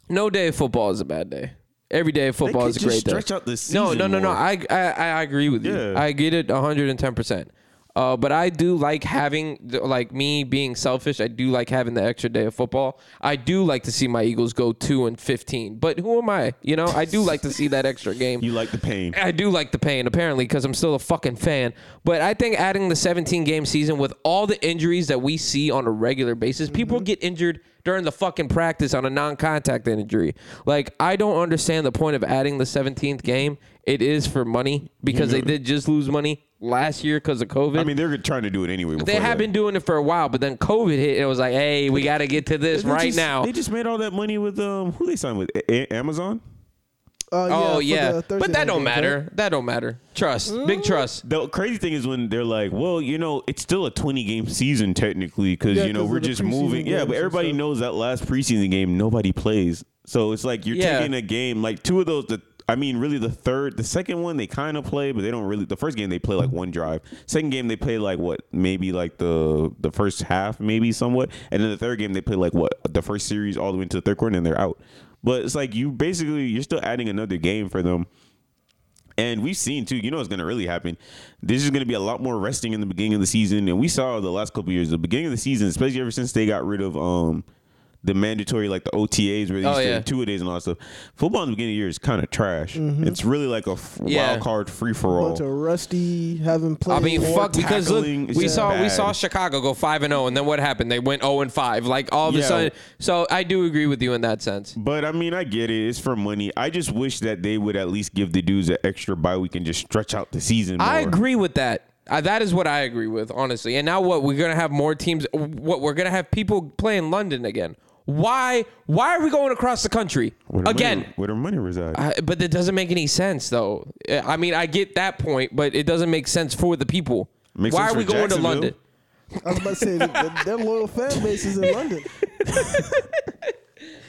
no day of football is a bad day. Every day of football is a great day. stretch out the no, season no, no, no. more. I, I I agree with you. Yeah. I get it 110. percent uh, but I do like having, like me being selfish. I do like having the extra day of football. I do like to see my Eagles go two and 15. But who am I? You know, I do like to see that extra game. You like the pain. I do like the pain, apparently, because I'm still a fucking fan. But I think adding the 17 game season with all the injuries that we see on a regular basis, people get injured during the fucking practice on a non contact injury. Like, I don't understand the point of adding the 17th game. It is for money because they did just lose money last year because of COVID. I mean, they're trying to do it anyway. they before have that. been doing it for a while, but then COVID hit and it was like, hey, we got to get to this They right just- now. They just made all that money with um who they signed with A- A- Amazon. Uh, oh, for yeah. But that don't games, right? matter. That don't matter. Trust. Big trust. The crazy thing is when they're like, well, you know, it's still a 20 game season technically because Yeah, you know we're just moving. Yeah, but everybody stuff. knows that last preseason game nobody plays. So it's like you're Yeah. taking a game like two of those. The I mean, really the third, the second one they kind of play, but they don't really. The first game they play like one drive. Second game they play like what maybe like the the first half maybe somewhat, and then the third game they play like what the first series all the way into the third quarter and they're out. But it's like you basically you're still adding another game for them. And we've seen too, you know what's gonna really happen. This is gonna be a lot more resting in the beginning of the season. And we saw the last couple years, the beginning of the season, especially ever since they got rid of um the mandatory like the OTAs where they Oh, used to two days and all that stuff. Football in the beginning of the year is kind of trash. It's really like a f- Yeah. wild card free for all. Bunch of rusty, haven't played. I mean, fuck, because look, we just saw we saw Chicago go five and zero, and then what happened? They went zero and five. Like all of a sudden. So I do agree with you in that sense. But I mean, I get it. It's for money. I just wish that they would at least give the dudes an extra bye week and just stretch out the season. More. I agree with that. Uh, that is what I agree with, honestly. And now what? We're gonna have more teams. What we're gonna have people play in London again. Why? Why are we going across the country Where the again? money, where the money reside. I, but it doesn't make any sense, though. I mean, I get that point, but it doesn't make sense for the people. Makes Why sense are we for going to Jacksonville. London? I was about to say their, their loyal fan base is in London.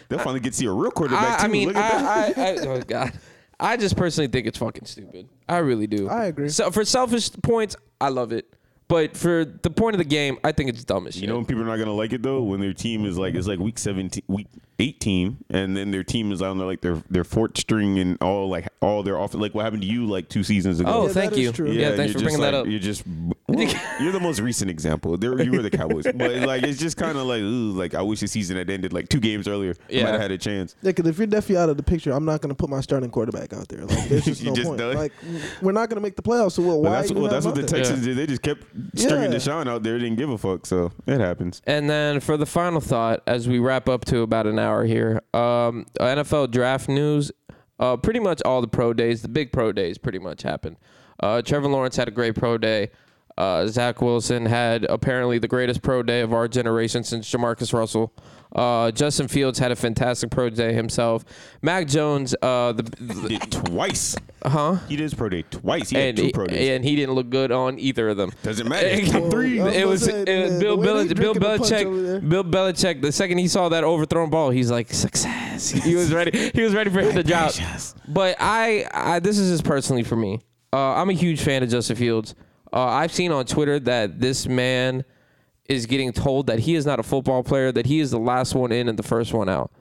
They'll finally get to see a real quarterback I, I mean, Look at that. I, I, I, oh god, I just personally think it's fucking stupid. I really do. I agree. So for selfish points, I love it, but for the point of the game, I think it's dumb as shit. You know when people are not gonna like it though when their team is like it's like week seventeen, week eighteen, and then their team is on their like their their fourth string and all like all their off like what happened to you like two seasons ago. oh, Yeah, thank you. true. Yeah, and thanks you're for bringing just that up. You're just you're the most recent example. There, you were the Cowboys, but like it's just kind of like ooh, like I wish the season had ended like two games earlier. I Yeah. might have had a chance. Yeah, because if you're definitely out of the picture, I'm not going to put my starting quarterback out there. Like, there's just no just point. done? Like, we're not going to make the playoffs. So, well, But why? that's well, that's what the out there? Texans did. They just kept stringing Yeah. Deshaun out there. Didn't give a fuck. So it happens. And then for the final thought, as we wrap up to about an hour here, um, NFL draft news. Uh, pretty much all the pro days, the big pro days, pretty much happened. Uh, Trevor Lawrence had a great pro day. Uh, Zach Wilson had apparently the greatest pro day of our generation since Jamarcus Russell. Uh, Justin Fields had a fantastic pro day himself. Mac Jones, uh, the, the Did twice. huh? He did his pro day twice. He had two pro days. and he didn't look good on either of them. Doesn't matter. It's top three. It was, say, it was the- Bill, the way Bel- they Bill drinking the punch over there. Belichick. Bill Belichick. The second he saw that overthrown ball, he's like success. He was ready. He was ready for him to drop. But I, I, this is just personally for me. Uh, I'm a huge fan of Justin Fields. Uh, I've seen on Twitter that this man is getting told that he is not a football player, that he is the last one in and the first one out.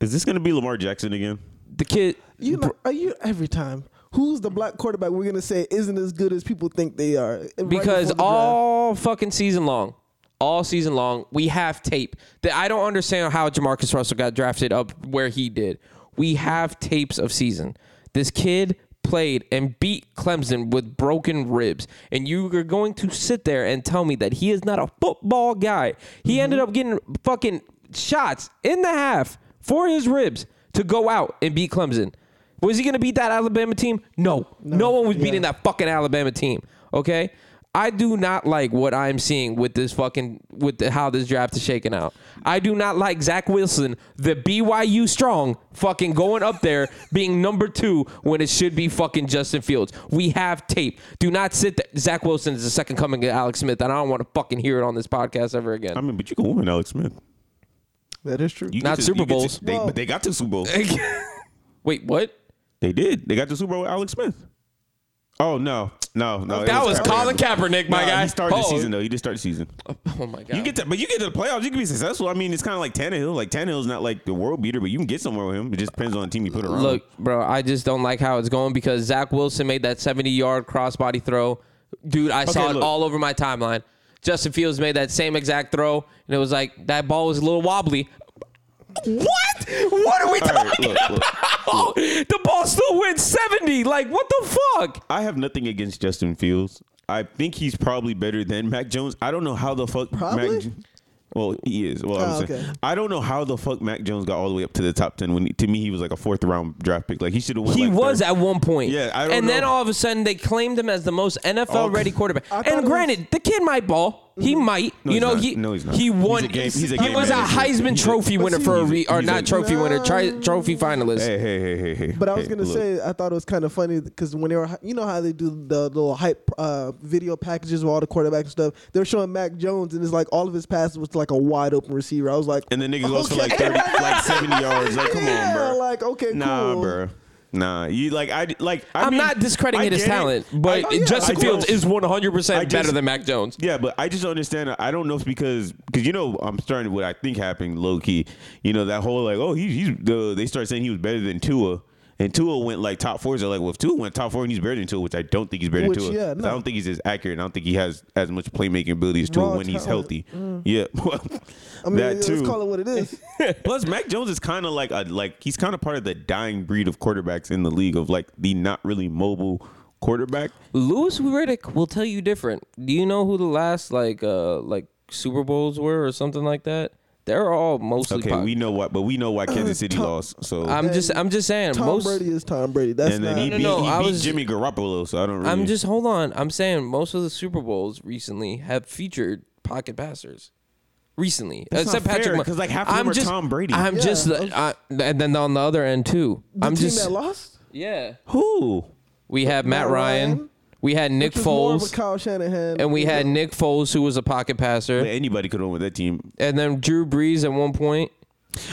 Is this gonna be Lamar Jackson again? The kid, You know, are you every time? Who's the black quarterback we're gonna say isn't as good as people think they are? right because before the draft? all fucking season long, all season long, we have tape that I don't understand how Jamarcus Russell got drafted up where he did. We have tapes of season. This kid played and beat Clemson with broken ribs, and you are going to sit there and tell me that he is not a football guy. He mm-hmm. ended up getting fucking shots in the half for his ribs to go out and beat Clemson. Was he going to beat that Alabama team? No. No, one was beating that fucking Alabama team. Okay? I do not like what I'm seeing with this fucking with the, how this draft is shaking out. I do not like Zach Wilson, the BYU strong, fucking going up there being number two when it should be fucking Justin Fields. We have tape. Do not sit there. Zach Wilson is the second coming of Alex Smith, and I don't want to fucking hear it on this podcast ever again. I mean, but you can win Alex Smith. that is true. You Not to- Super you get to- Bowls. they, but they got to Super Bowl. Wait, what? They did. They got to Super Bowl with Alex Smith. Oh no, no, no! That was Kaepernick. Colin Kaepernick, my Nah, guy. He started the Oh. season though. He did start the season. Oh, oh my god. You get to, but you get to the playoffs. You can be successful. I mean, it's kind of like Tannehill. Like Tannehill's not like the world beater, but you can get somewhere with him. It just depends on the team you put around. Look, bro, I just don't like how it's going because Zach Wilson made that 70 yard crossbody throw. Dude, I saw it look. all over my timeline. Justin Fields made that same exact throw, and it was like that ball was a little wobbly. What? What are we All right, talking look, look, about? The ball still went 70. Like, what the fuck? I have nothing against Justin Fields. I think he's probably better than Mac Jones. I don't know how the fuck Probably? Mac. Jo- Well, he is. Well, Oh, I'm saying okay. I don't know how the fuck Mac Jones got all the way up to the top ten. When he, to me he was like a fourth round draft pick. Like he should have went. He like was third. at one point. Yeah, I don't And then know. all of a sudden they claimed him as the most NFL ready quarterback. I thought And it was- granted, the kid might ball. He might. No, you know, not. he No, he's not. he He's won. a game- he's a he game was a. Heisman He's Trophy but winner for a he's re, or he's a- not trophy winner, tri- trophy finalist. Hey, hey, hey, hey, hey. But I was hey, gonna look. say I thought it was kind of funny because when they were, you know how they do the little hype uh, video packages with all the quarterbacks and stuff. They were showing Mac Jones and it's like all of his passes was like a wide open receiver. I was like, And the nigga goes for like thirty, like seventy yards. Like, come yeah, on, bro. like okay, Nah, cool. bro. Nah, you like I like. I I'm mean, not discrediting I his get it. talent, but I- yeah, Justin I Fields don't- is 100 I percent better than Mac Jones. Yeah, but I just don't understand. I don't know if it's because because you know I'm starting what I think happened low key. You know that whole like oh he, he's the they start saying he was better than Tua. And Tua went like top fours. They're like, well, if Tua went top four and he's better than Tua, which I don't think he's better Which, than Tua. yeah, 'Cause no. I don't think he's as accurate. I don't think he has as much playmaking ability as Tua Raw when he's talent. healthy. Yeah, well, I mean, that let's too. call it what it is. Plus, Mac Jones is kind of like a like he's kind of part of the dying breed of quarterbacks in the league of like the not really mobile quarterback. Louis Riddick will tell you different. Do you know who the last like uh like Super Bowls were or something like that? They're all mostly. Okay, pop- we know what, but we know why uh, Kansas City Tom- lost. So I'm just I'm just saying Tom most. Brady is Tom Brady. That's and then not. he No, beat, no, he I beat was- Jimmy Garoppolo. So I don't. Really, I'm just hold on. I'm saying most of the Super Bowls recently have featured pocket passers. Recently, That's except not Patrick, Ma- 'cause, like, half of them I'm are just, Tom Brady. I'm Yeah. just, I, and then on the other end too. the I'm team just, that lost. yeah. who. We have Matt, Matt Ryan. Ryan, We had Nick Which is more of a Foles, Kyle Shanahan. and we you had know. Nick Foles, who was a pocket passer, But anybody could win with that team. and then Drew Brees at one point.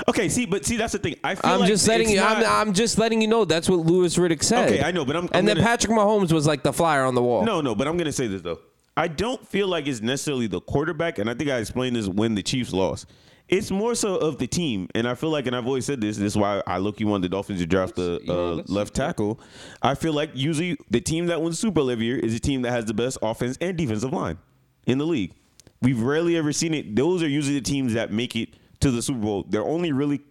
Okay, see, but see, that's the thing. I feel I'm like just letting it's you. Not, I'm, I'm just letting you know that's what Louis Riddick said. Okay, I know, but I'm- I'm and then gonna- Patrick Mahomes was like the flyer on the wall. No, no, but I'm gonna say this though. I don't feel like it's necessarily the quarterback, and I think I explained this when the Chiefs lost. It's more so of the team, and I feel like, and I've always said this. This is why I look you want the Dolphins to draft the you uh, left tackle. I feel like usually the team that wins Super Bowl every year is a team that has the best offense and defensive line in the league. We've rarely ever seen it. Those are usually the teams that make it to the Super Bowl. Their only really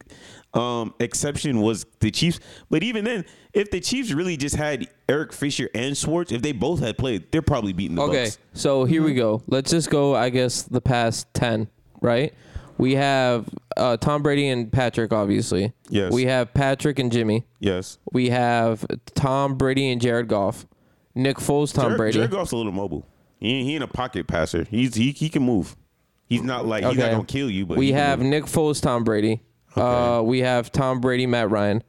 um, exception was the Chiefs. But even then, if the Chiefs really just had Eric Fisher and Schwartz, if they both had played, they're probably beating the Okay, Bucs. so here we go. Let's just go. I guess the past ten, right? We have uh, Tom Brady and Patrick, obviously. Yes. We have Patrick and Jimmy. Yes. We have Tom Brady and Jared Goff. Nick Foles, Tom Jared, Brady. Jared Goff's a little mobile. He, ain't- he ain't a pocket passer. He's he, he can move. He's not like he's not gonna kill you. But we have move. Nick Foles, Tom Brady. Uh, we have Tom Brady, Matt Ryan.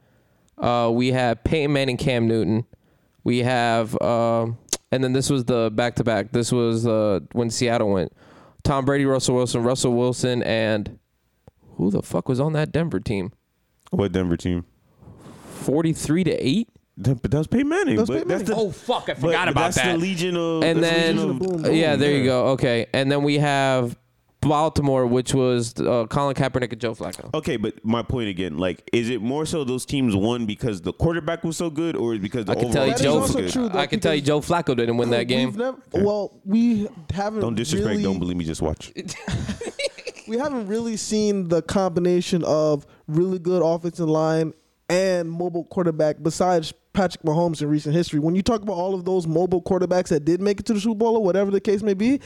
Uh, we have Peyton Manning, Cam Newton. We have, um, and then this was the back to back. This was uh, when Seattle went. Tom Brady, Russell Wilson, Russell Wilson, and who the fuck was on that Denver team? what Denver team? Forty-three to eight. That- But that was Peyton Manning. That's but Peyton that's the, Oh fuck! I but forgot about that's that. the Legion of and that's the then of Boom, boom, yeah, there you go. Okay, and then we have Baltimore, which was uh, Colin Kaepernick and Joe Flacco. Okay, but my point again, like, is it more so those teams won because the quarterback was so good, or is it because the I can tell you, That is team Joe. was good? true, though, I can tell you, Joe Flacco didn't win that game. never- well, we haven't. Don't disrespect. Really, Don't believe me. Just watch. we haven't really seen the combination of really good offensive line and mobile quarterback besides Patrick Mahomes in recent history. When you talk about all of those mobile quarterbacks that did make it to the Super Bowl or whatever the case may be,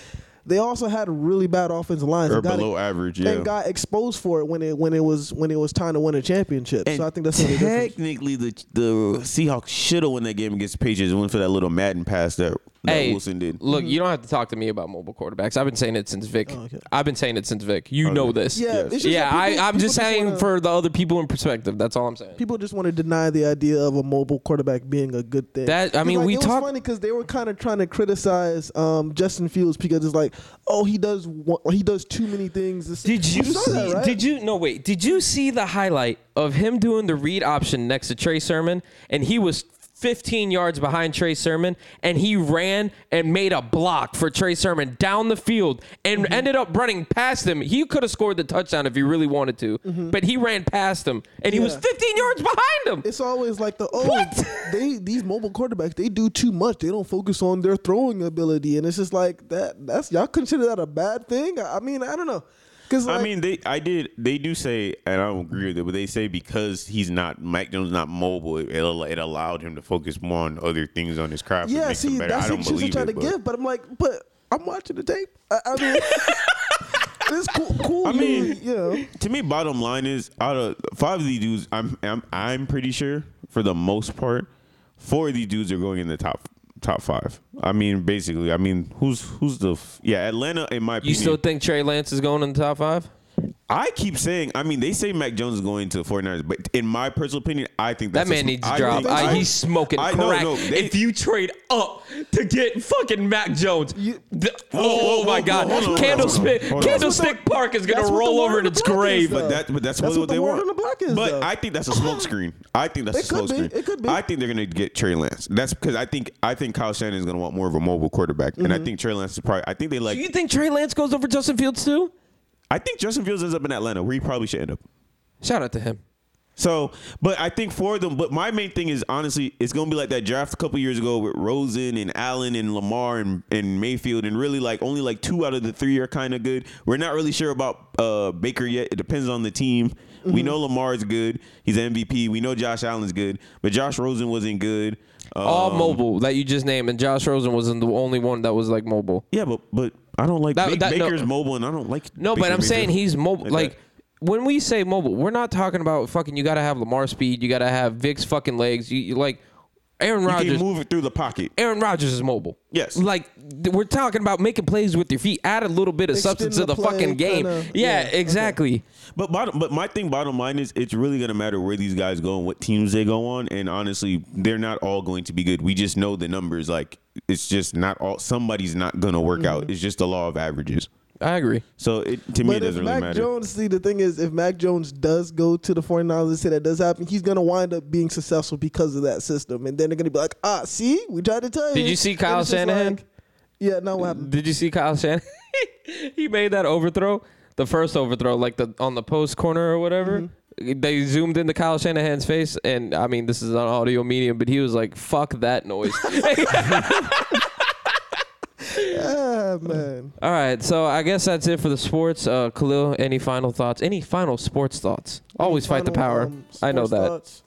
they also had really bad offensive lines Or and got below it- average, yeah. and got exposed for it when it when it was when it was time to win a championship. so I think that's technically the the Seahawks should have won that game against the Patriots. and Went for that little Madden pass that Hey, Wilson did. look, you don't have to talk to me about mobile quarterbacks. I've been saying it since Vic. Oh, okay. I've been saying it since Vic. You Okay. know this. Yeah, Yes. it's just yeah. that people- I, I'm people just saying wanna- for the other people in perspective. That's all I'm saying. People just want to deny the idea of a mobile quarterback being a good thing. That- I 'Cause, mean, like, we it was talk- funny because they were kind of trying to criticize um, Justin Fields because it's like, oh, he does one, he does too many things. This- Did you saw see? that, right? Did you no wait? Did you see the highlight of him doing the read option next to Trey Sermon, and he was 15 yards behind Trey Sermon, and he ran and made a block for Trey Sermon down the field, and Mm-hmm. ended up running past him. He could have scored the touchdown if he really wanted to, but he ran past him, and he was Mm-hmm. 15 yards behind him. It's always like the oh What? they these mobile quarterbacks they do too much. They don't focus on their throwing ability, and it's just like that. That's y'all consider that a bad thing? I mean, I don't know. Because I mean, they I did they do say, and I don't agree with it, but they say because he's not Mike Jones not mobile, it, it allowed him to focus more on other things on his craft. yeah, see, that's I the don't excuse they try to but- give. But I'm like, but I'm watching the tape. I, I mean, it's cool. cool I mean- you know. to me, bottom line is out of five of these dudes, I'm I'm I'm pretty sure for the most part, four of these dudes are going in the top top five. I mean, basically, I mean, who's who's the f- yeah Atlanta in my You opinion. still think Trey Lance is going in the top five? I keep saying, I mean, they say Mac Jones is going to the 49ers, but in my personal opinion, I think That that's man a, needs to I drop. I, I- he's smoking I crack. no, they- if you trade up to get fucking Mac Jones, You- the- Whoa, oh whoa, my whoa, God, hold on, hold on, Candlestick hold on, hold on. Candlestick Park is gonna that's what the roll over in its the block is, grave. But that, but that's, That's what, what the they word want. the is, But though. I think that's a smoke screen. I think that's It a smoke screen. It could be. I think they're gonna get Trey Lance. That's because I think I think Kyle Shanahan is gonna want more of a mobile quarterback, and Mm-hmm. I think Trey Lance is probably. I think they like. Do you think Trey Lance goes over Justin Fields too? I think Justin Fields ends up in Atlanta, where he probably should end up. Shout out to him. So, but I think for them, but my main thing is honestly, it's gonna be like that draft a couple years ago with Rosen and Allen and Lamar and, and Mayfield, and really like only like two out of the three are kind of good. We're not really sure about uh, Baker yet. It depends on the team. We know Lamar is good; he's MVP. We know Josh Allen's good, but Josh Rosen wasn't good. All Um, mobile that you just named, and Josh Rosen wasn't the only one that was like mobile. Yeah, but but I don't like That- Ba- that- no. Baker's mobile, and I don't like. No, but Baker I'm saying Mayfield. he's mobile. Like Like, that. when we say mobile, we're not talking about fucking. You got to have Lamar speed. You got to have Vic's fucking legs. You, you like Aaron you Rodgers. can move it through the pocket. Aaron Rodgers is mobile. Yes. Like we're talking about making plays with your feet. Add a little bit of Extend substance to the the play, fucking game. kinda- yeah, yeah, okay. exactly. But bottom, but my thing, bottom line is, it's really gonna matter where these guys go and what teams they go on. And honestly, they're not all going to be good. We just know the numbers. Like it's just not all. Somebody's not gonna work Mm-hmm. out. It's just the law of averages. I agree. So it to me, it But if doesn't really Mac matter. Jones, see, the thing is, if Mac Jones does go to the 49ers, let's say that does happen, he's going to wind up being successful because of that system. And then they're going to be like, ah, see, we tried to tell you. Did you see Kyle Shanahan? like- yeah, no, what happened? Did you see Kyle Shanahan? he made that overthrow, the first overthrow, like the on the post corner or whatever. Mm-hmm. They zoomed into Kyle Shanahan's face, and I mean, this is an audio medium, but he was like, "Fuck that noise." Ah, man. All right, so I guess that's it for the sports. Uh, Khalil, any final thoughts? Any final sports thoughts? Always fight the power. um, I know that. thoughts?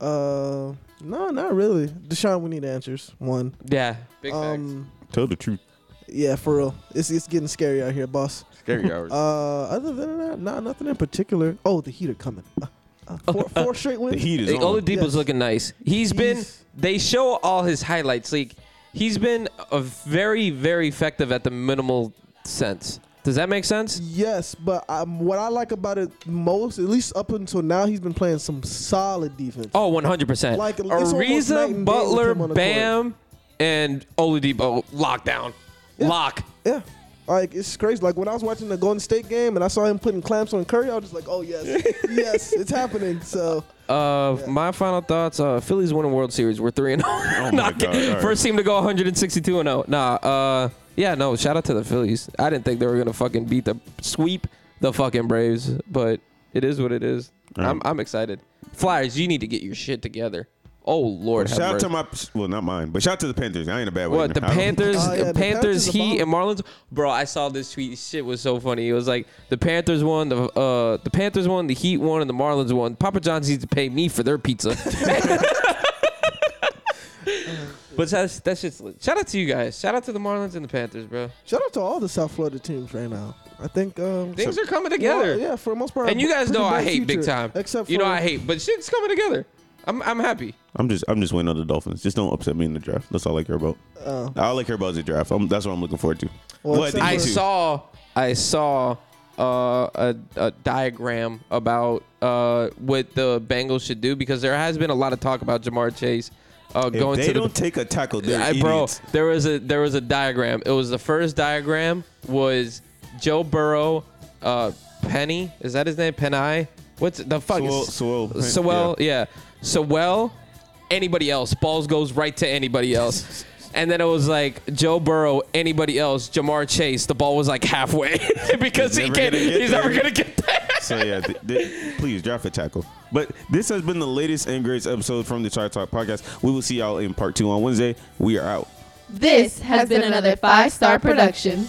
Uh, no, not really. Deshaun, we need answers. One. Yeah, big facts. Um, Tell the truth. yeah, for real. It's it's getting scary out here, boss. Scary hours. Uh, other than that, nah, nothing in particular. Oh, the Heat are coming. Uh, uh, four, four straight wins. the heat is Hey, on. Oladipo's Yes. looking nice. He's been. They show all his highlights. Like he's been a very, very effective at the minimal sense. Does that make sense? Yes, but um, what I like about it most, at least up until now, he's been playing some solid defense. Oh, 100%. Like, Ariza, Butler, with him on the Bam, and Oladipo lockdown. Yeah. Lock. Yeah. Like it's crazy. Like when I was watching the Golden State game and I saw him putting clamps on Curry, I was just like, "Oh yes, yes, it's happening." So Uh, my final thoughts: uh, Phillies winning World Series. We're three and Oh zero. my God, all right. First team to go 162 and 0. Nah. Uh, Yeah, no. Shout out to the Phillies. I didn't think they were gonna fucking beat the sweep the fucking Braves, but it is what it is. Right. I'm I'm excited. Flyers, you need to get your shit together. Oh Lord, Shout out to my well, not mine, but shout out to the Panthers. I ain't a bad one. What the Panthers, Oh, yeah, the Panthers, Panthers Heat, and. Marlins, bro. I saw this tweet. Shit was so funny. It was like the Panthers won, the uh, the Panthers won, the Heat won, and the Marlins won. Papa John's needs to pay me for their pizza. but that's that's just shout out to you guys. Shout out to the Marlins and the Panthers, bro. Shout out to all the South Florida teams right now. I think um, Things are coming together. Yeah, yeah, for the most part. And you guys know I bright hate big time. Except you know I hate, but shit's coming together. I'm I'm happy. I'm just I'm just waiting on the Dolphins. Just don't upset me in the draft. That's all I care about. Oh. All I care about is the draft. I'm, that's what I'm looking forward to. Well, What, except I too. saw I saw uh, a, a diagram about uh, what the Bengals should do because there has been a lot of talk about Ja'Marr Chase uh, If going they to the don't take a tackle, they're I- bro, idiots. there was a there was a diagram. It was the first diagram was Joe Burrow, uh, Penny. Is that his name? Penny. What's the fuck? Sewell- is- Sewell, Sewell. Yeah. Sewell. Anybody else? Balls goes right to anybody else. And then it was like Joe Burrow, anybody else, Ja'Marr Chase. The ball was like halfway because He's he never can't. gonna get He's never gonna get there. So yeah, th- th- please draft a tackle. But this has been the latest and greatest episode from the Chai Talk podcast. We will see y'all in part two on Wednesday. We are out. This has been another five star production.